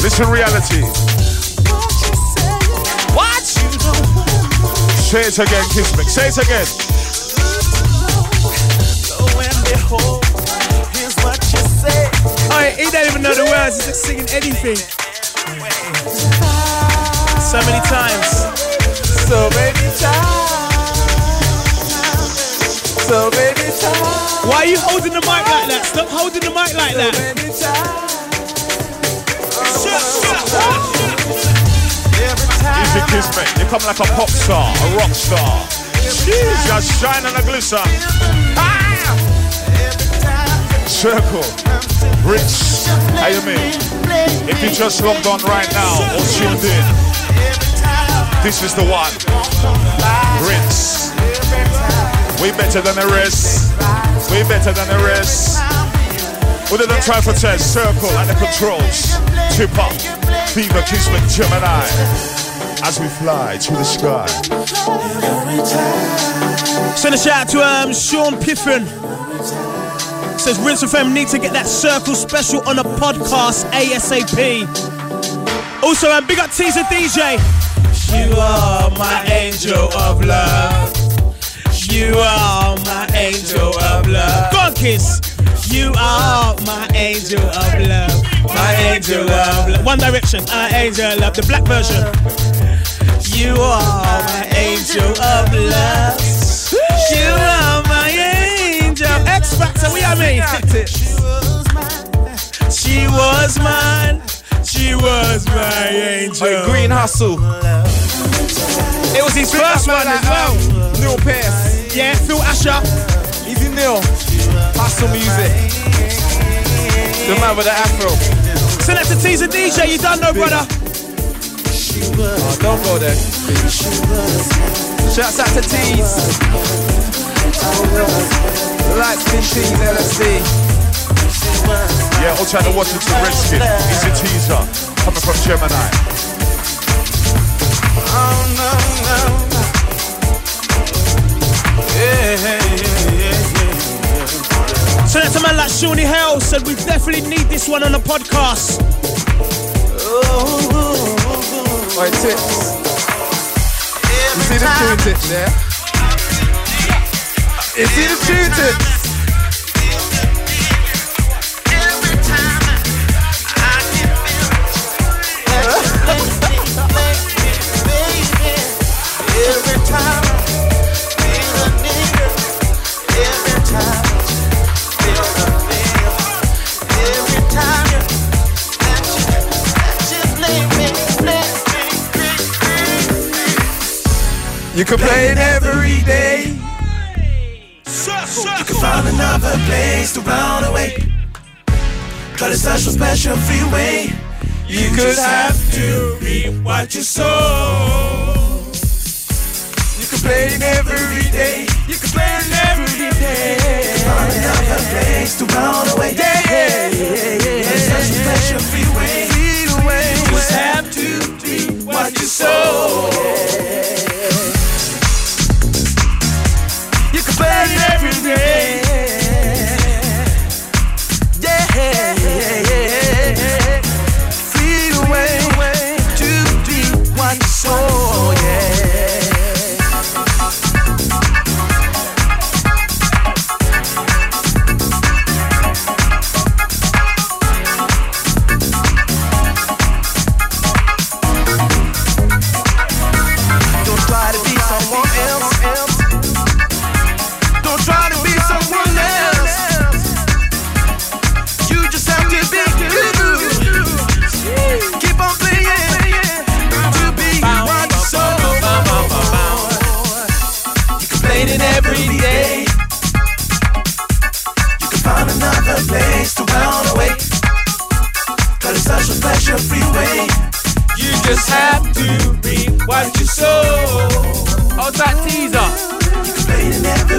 Listen reality. What? Say it again, kiss me. Say it again. Oh, he don't even know the words. He's just singing anything. So many times. So many times. So many times. Why are you holding the mic like that? Stop holding the mic like that. Easy kiss me. You come like a pop star, a rock star. Jeez, you're shining a glitter. Ah! Circle. Rich. How you mean? If you just logged on right now or tuned in, this is the one. Rinse. We better than the rest. We better than the rest. We didn't try for test. Circle and the controls. Tip up. Fever Kismet Gemini. As we fly to the sky. Send a shout out to um, Sean Piffin. Says Rinse FM need to get that circle special on a podcast ASAP. Also, um, big up Teaser DJ. You are my angel of love. You are my angel of love. Go on, kiss. You are my angel of love. My angel of love. One Direction. My angel of love. The black version. You are my angel of love. You are my angel. X Factor, we are me. She was mine. She was my angel. Hey, Green Hustle. It was his first one as well. Neil Pierce. Yeah, Phil Asher. Easy Neil. Hustle music. The man with the afro. That to Teaser DJ. You done know, brother. Oh, don't go there. Shouts out to Tees. Lights in Tees LSD. Yeah, all trying to watch it to Redskin. It's a teaser coming from Gemini. Oh, no, no. Yeah, yeah, yeah, yeah. Shawnee Hale said we definitely need this one on the podcast. Oi, tips. You see the tune tips there? You see the tune tips? Me, You can play it every day. You can find another place to run away. Cause it's such a special special freeway. You, could have to reap what you sow. You it every day. You it every day. Find another place to run away. Yeah, yeah, yeah, yeah. It's such a special freeway. You just have to reap what you sow. every day.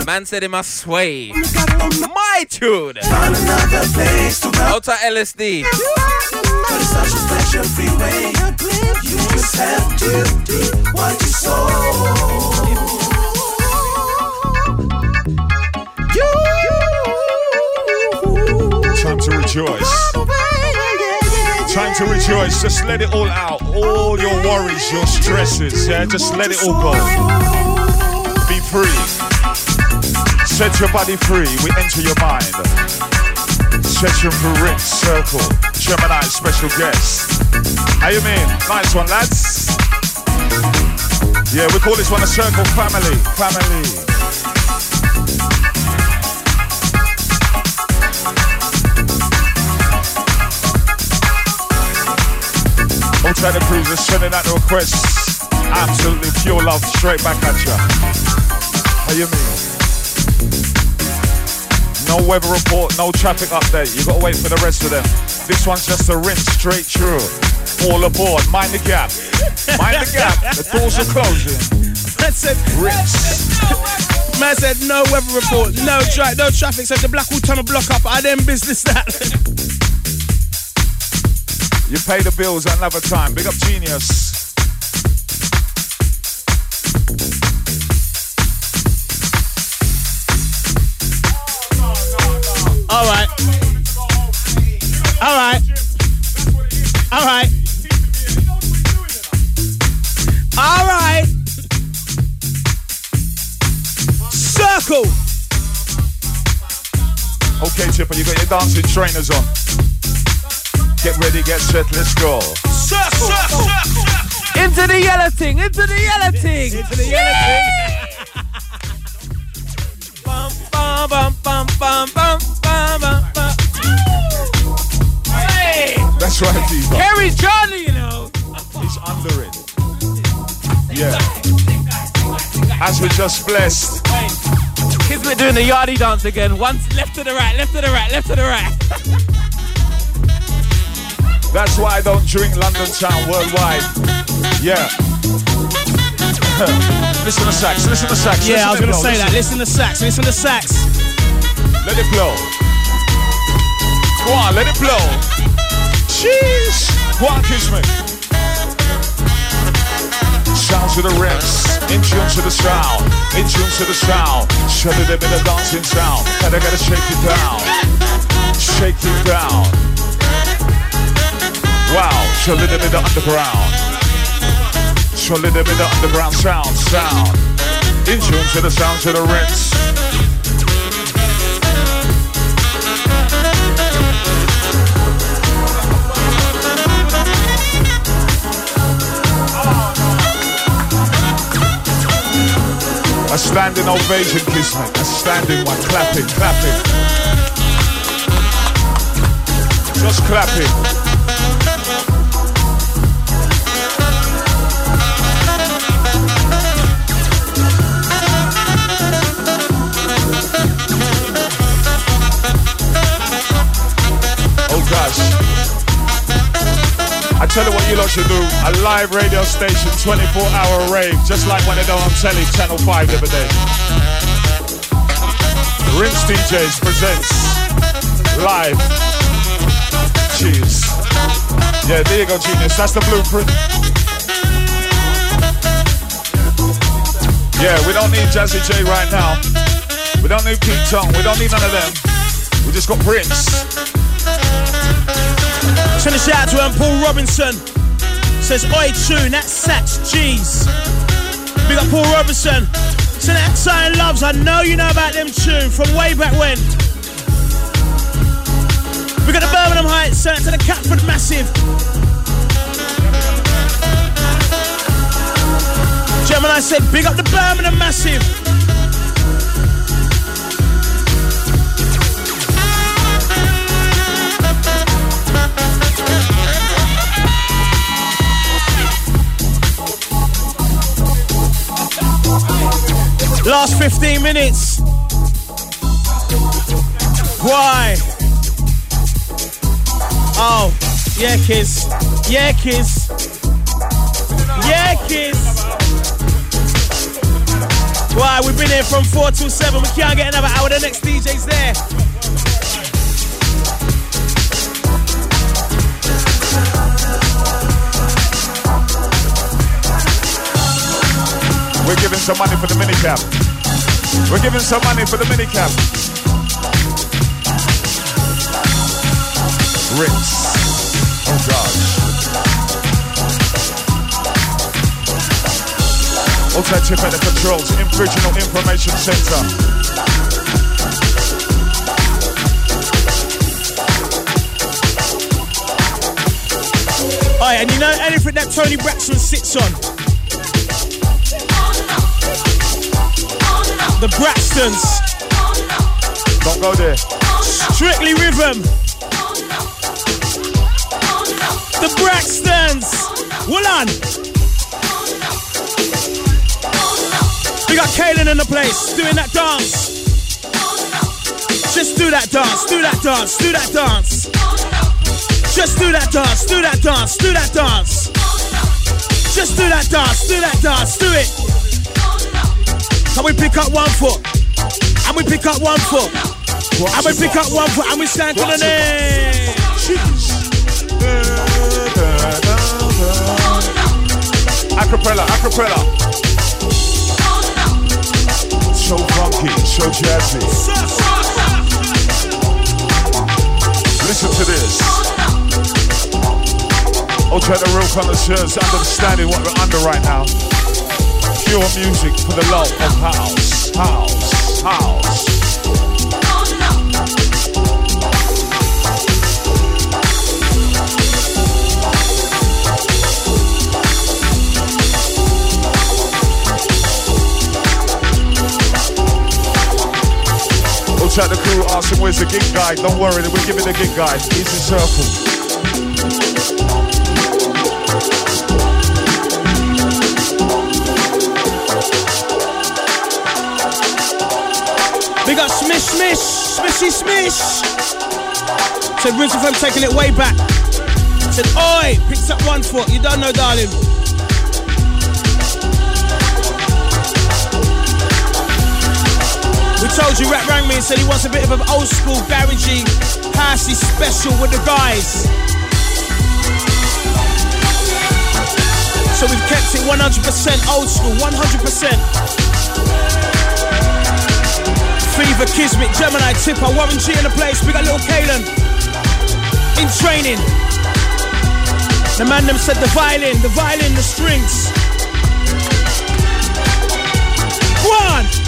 Man said he must sway. My tune. Out LSD. But it's such a special freeway. You just have to do what you sow. Time to rejoice. Time to rejoice. Just let it all out. All your worries, your stresses. Yeah, just let it all go. Be free. Set your body free. We enter your mind. Session for Rich Circle. Gemini special guest. How you mean? Nice one, lads. Yeah, we call this one a circle family. Family. To cruisers sending out the requests. Absolutely pure love straight back at ya. How you mean? No weather report, no traffic update. You gotta wait for the rest of them. This one's just a rinse straight through. All aboard, mind the gap. Mind the gap. The doors are closing. Man said, Man said no weather report, no tra- no traffic, so the black will turn a block up. I then business that. You pay the bills another time. Big up genius. Trainers on. Get ready, get set, let's go. Into the yellow thing, into the yellow thing. Into the yellow thing. bum, bum, bum, bum, bum, bum, bum, bum, bum. Hey! That's right, Diva. Harry Johnny, you know. He's under it. Yeah. As we just blessed. Kismet doing the yardie dance again. Once left to the right, left to the right, left to the right. That's why I don't drink London town worldwide. Yeah. listen to the sax, listen to the sax. Yeah, listen I was to gonna blow, say that. Listen to the sax. Listen to the sax. Let it blow. Go on, let it blow. Jeez. Go on, kiss me. sounds of the rinse. In tune to the sound. In tune to the sound. Shut it in the dancing sound. And I gotta shake it down. Shake it down. Wow. Shut it in the underground. Shut it in the underground sound. Sound. In tune to the sounds of the rinse. A standing ovation, Kismet. A standing one. Clapping, clapping. Just clapping. Tell you what you lot should do. A live radio station, 24 hour rave, just like when they done on telly, Channel 5 the other day. Rinse DJs presents live. Cheers. Yeah, there you go, genius. That's the blueprint. Yeah, we don't need Jazzy J right now. We don't need Pete Tong. We don't need none of them. We just got Prince. Send a shout out to um, Paul Robinson. Says, Oi, tune, that's Satch G's. Big up Paul Robinson. Send that Exciting Loves. I know you know about them tune from way back when. We got the Birmingham Heights. Send it to the Catford Massive. Gemini said, big up the Birmingham Massive. Last 15 minutes. Why? Oh, yeah, kids. Yeah, kids. Yeah, kids. Why? We've been here from 4 till 7. We can't get another hour. The next DJ's there. We're giving some money for the minicap. We're giving some money for the minicap. Rinse. Oh gosh. Also chip at the controls, Original Information Center. Alright, and you know anything that Toni Braxton sits on? The Braxtons. Don't go there. Strictly rhythm. The Braxtons. Hold on. We got Kaylin in the place doing that dance. Just do that dance, do that dance, do that dance. Just do that dance, do that dance, do that dance. Just do that dance, do that dance, do it. And we pick up one foot. And we pick up one foot. And we pick up one foot and we stand to the name. Acapella, acapella. So funky, so jazzy. Listen to this. I'll try the real connoisseurs understanding what we're under right now. Pure music for the love of house, house, house. We'll chat the crew, ask him where's the gig guide. Don't worry, we're giving the gig guide. Easy circle. Smish Smish, Smishy Smish. Said Rinse FM taking it way back. Said, Oi, picks up one foot. You don't know, darling. We told you, Rat rang me and said he wants a bit of an old school, garagey, housey special with the guys. So we've kept it 100% old school, 100%. Fever, Kismet, Gemini, Tipper, Warren G in the place. We got little Kalen in training. The man them said the violin, the violin, the strings. Go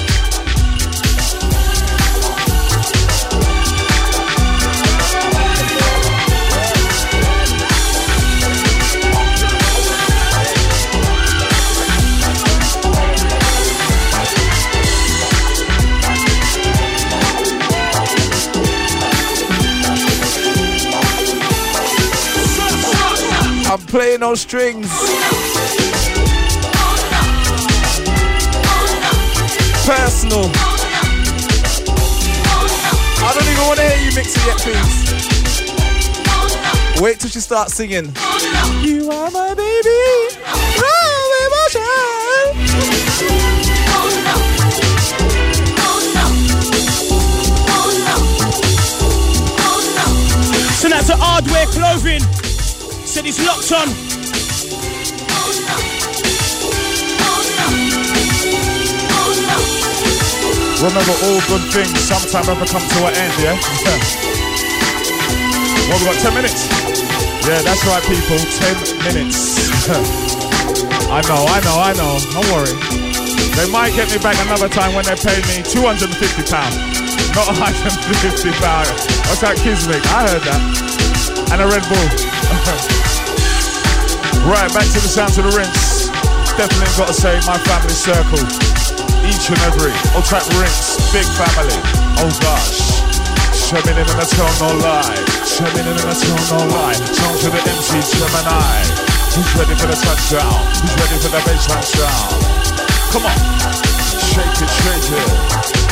playing on strings. Personal. I don't even want to hear you mix it yet, please. Wait till she starts singing. You are my baby. Oh, Send out to Hardware Clothing. Said he's locked on. Remember, all good things sometime ever come to an end, yeah? well, we got 10 minutes. Yeah, that's right, people. 10 minutes. I know, I know, I know. Don't worry. They might get me back another time when they pay me £250. Not £150. What's that Kismet? I heard that. And a Red Bull. right, back to the sounds of the rinse. Definitely got to say my family circle. Each and every. Old track rinse. Big family. Oh gosh. Shoving in tell no lie. Shoving in tell no lie. Song to the MC Gemini. Who's ready for the touchdown? Who's ready for the baseline sound? Come on. Shake it, shake it.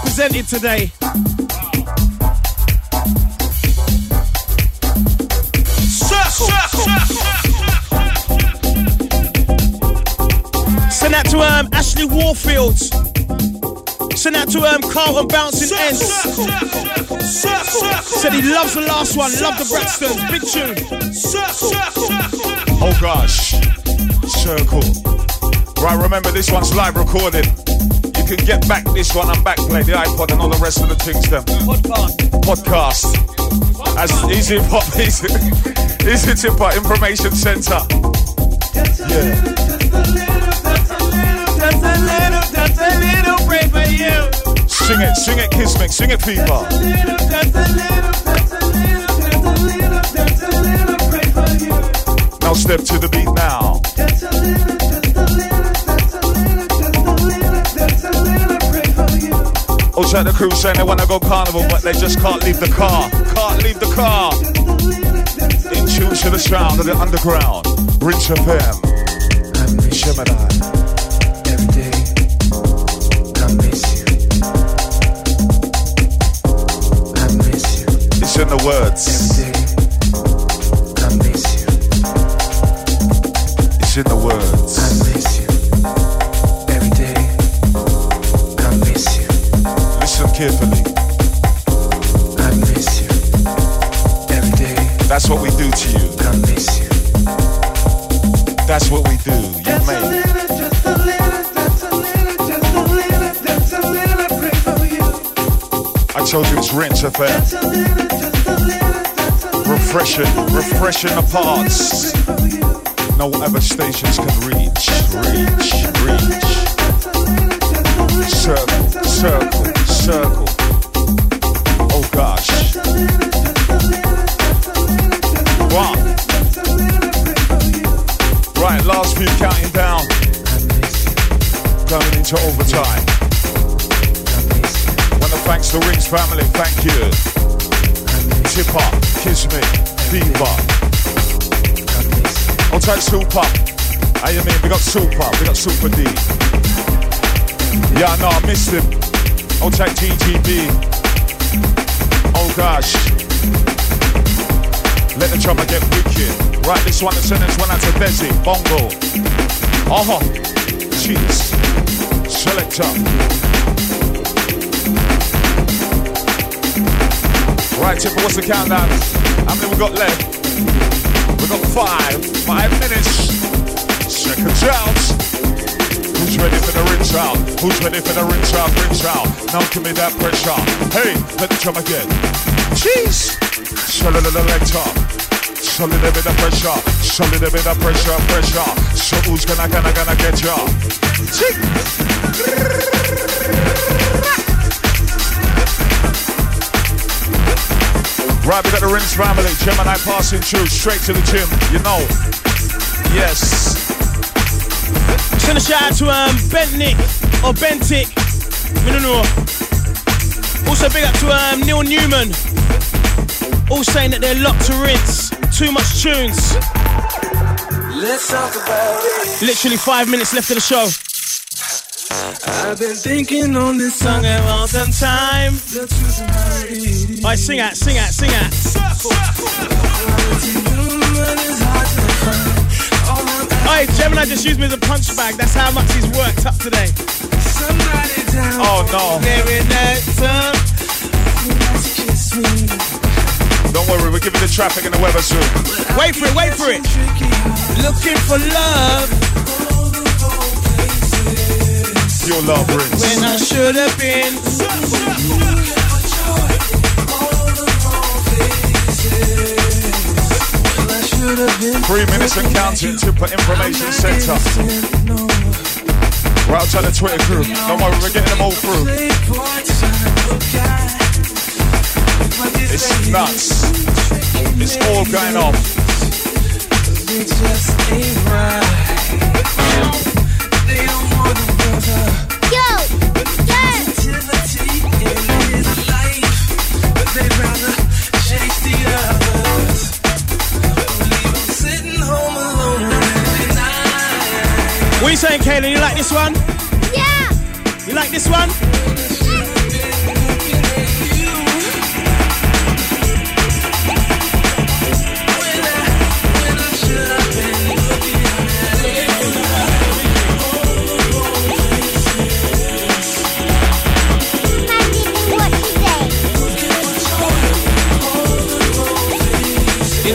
Represented today. Send that to um, Ashley Warfield. Send that to um, Carlton Bouncing Ends. Said he loves the last one, love the Braxtons. Big tune. Oh gosh. Circle. Right, remember this one's live recorded. Can get back this one and backplay the iPod and all the rest of the things them. Podcast. Podcast. As Easy Pop, Easy, easy Tip Up Information Center. Yeah. Sing it, sing it, Kiss me, sing it, people. Just a little, just a little, just a little, just a little, just a little pray for you. Now step to the beat now. Just a little, Also, the crew saying they wanna go carnival, but they just can't leave the car. Can't leave the car. In tune to the sound of the underground. Rinse FM. Gemini. It's told you it's Rinse FM. Refreshing, refreshing the parts. No other stations can reach, reach, reach. Circle, circle, circle. Oh gosh. One. Right, last few counting down. Going into overtime. Thanks the Rinse family, thank you. Tipper, Kismet, Fever. I'll take Super. How you mean? We got Super, we got Super D. Yeah, no, I missed him. I'll take TGB. Oh gosh. Let the drummer get wicked. Right, this one, the sentence went out to Desi, Bongo. Uh-huh. Cheese. Selector. Right, Tipper, what's the countdown? How many we got left? We got five. Five minutes. Second chance. Who's ready for the rinse out? Who's ready for the rinse out? Rinse out. Now give me that pressure. Hey, let the drum again. Cheese. Solid the lecture. Solid a bit of pressure. Solid a bit of pressure, pressure. So who's gonna, gonna, gonna get ya? Cheese. Right, we got the Rinse family. Gemini passing through straight to the gym. You know. Yes. Send a shout out to um, Bentnick or Bentic. We don't know. Also big up to um, Neil Newman. All saying that they're locked to rinse. Too much tunes. Let's talk about it. Literally five minutes left of the show. I've been thinking on this song about some time. Alright, sing out, sing out, sing out. Alright, Gemini just used me as a punch bag. That's how much he's worked up today. Oh no. Don't worry, we're giving the traffic and the weather soon. Wait for it, wait for it. Looking for love Your love rings. when I should have been. Three minutes and counting to put information center. Right outside the Twitter crew. Don't worry, we're getting them all through. It's nuts. It's all going off. What are you saying, Kaylin? You like this one? Yeah. You like this one?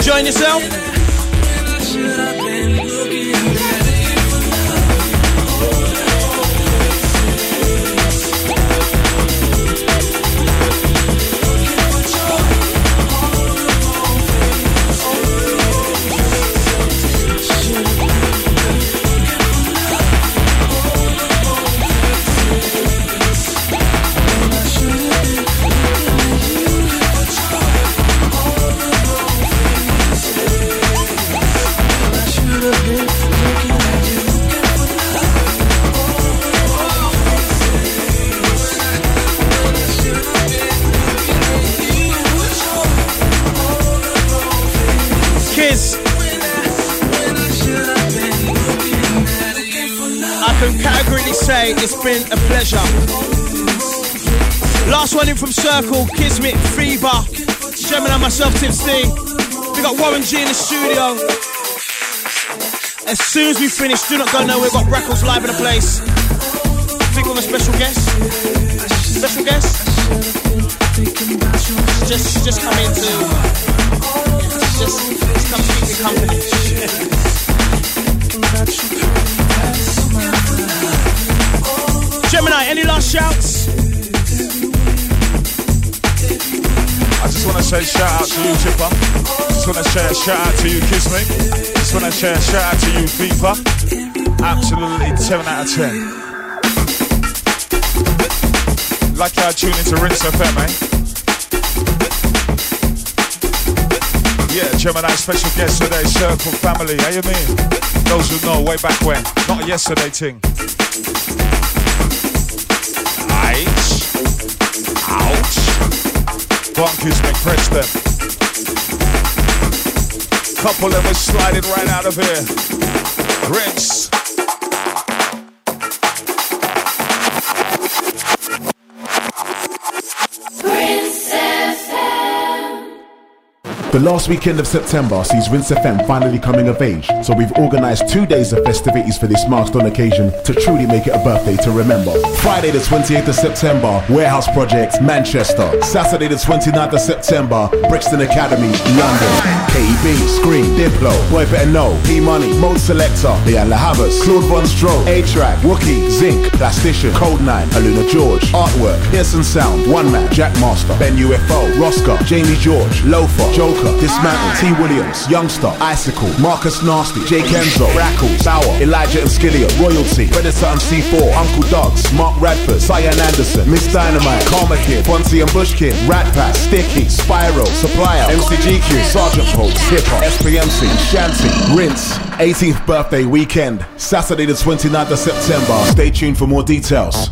Joinição say it's been a pleasure. Last one in from Circle, Kismet, Fever, Gemini, myself, Tipsy. We got Warren G in the studio. As soon as we finish, do not go nowhere. We've got Records live in the place. Think of a special guest. Special guest. Just, just come in to, just, just come keep me company. Gemini, any last shouts? I just want to say shout out to you, Chipper. Just want to say shout out to you, Kismet. Just want to say shout out to you, Fever. Absolutely 10 out of 10. Lucky I tune into Rinse FM, eh? Yeah, Gemini special guest today, Circle Family. How you mean? Those who know, way back when. Not yesterday thing. Bonkies make press them. Couple of us sliding right out of here. Rinse. The last weekend of September sees Rinse FM finally coming of age, so we've organised two days of festivities for this milestone occasion to truly make it a birthday to remember. Friday the 28th of September, Warehouse Project, Manchester. Saturday the 29th of September, Brixton Academy, London. KEB, Skream, Diplo, Boy Better Know, P Money, Mode Selector, Lianne La Havas, Claude Von Stroh, A-Trak, Wookie, Zinc, Plastician, Kode9, Aluna George, Artwork, Pearson Sound, One Man, Jackmaster, Ben UFO, Roska, Jamie George, Loafer, Joker, Dismantle, T Williams, Youngsta, Icicle, Marcus Nasty, J Kenzo, Rackles, Bauer, Elijah and Skilliam, Royal-T, Predator and C4, Uncle Dugs, Mark Radford, Cyan Anderson, Miss Dynamite, Karma Kid, Fonzie and Bush Kid, Rat Pack, Sticky, Spyro, Supplier, MCGQ, Sergeant Pulse, Hip Hop, SPMC, Shanty, Rinse. 18th birthday weekend, Saturday the 29th of September. Stay tuned for more details.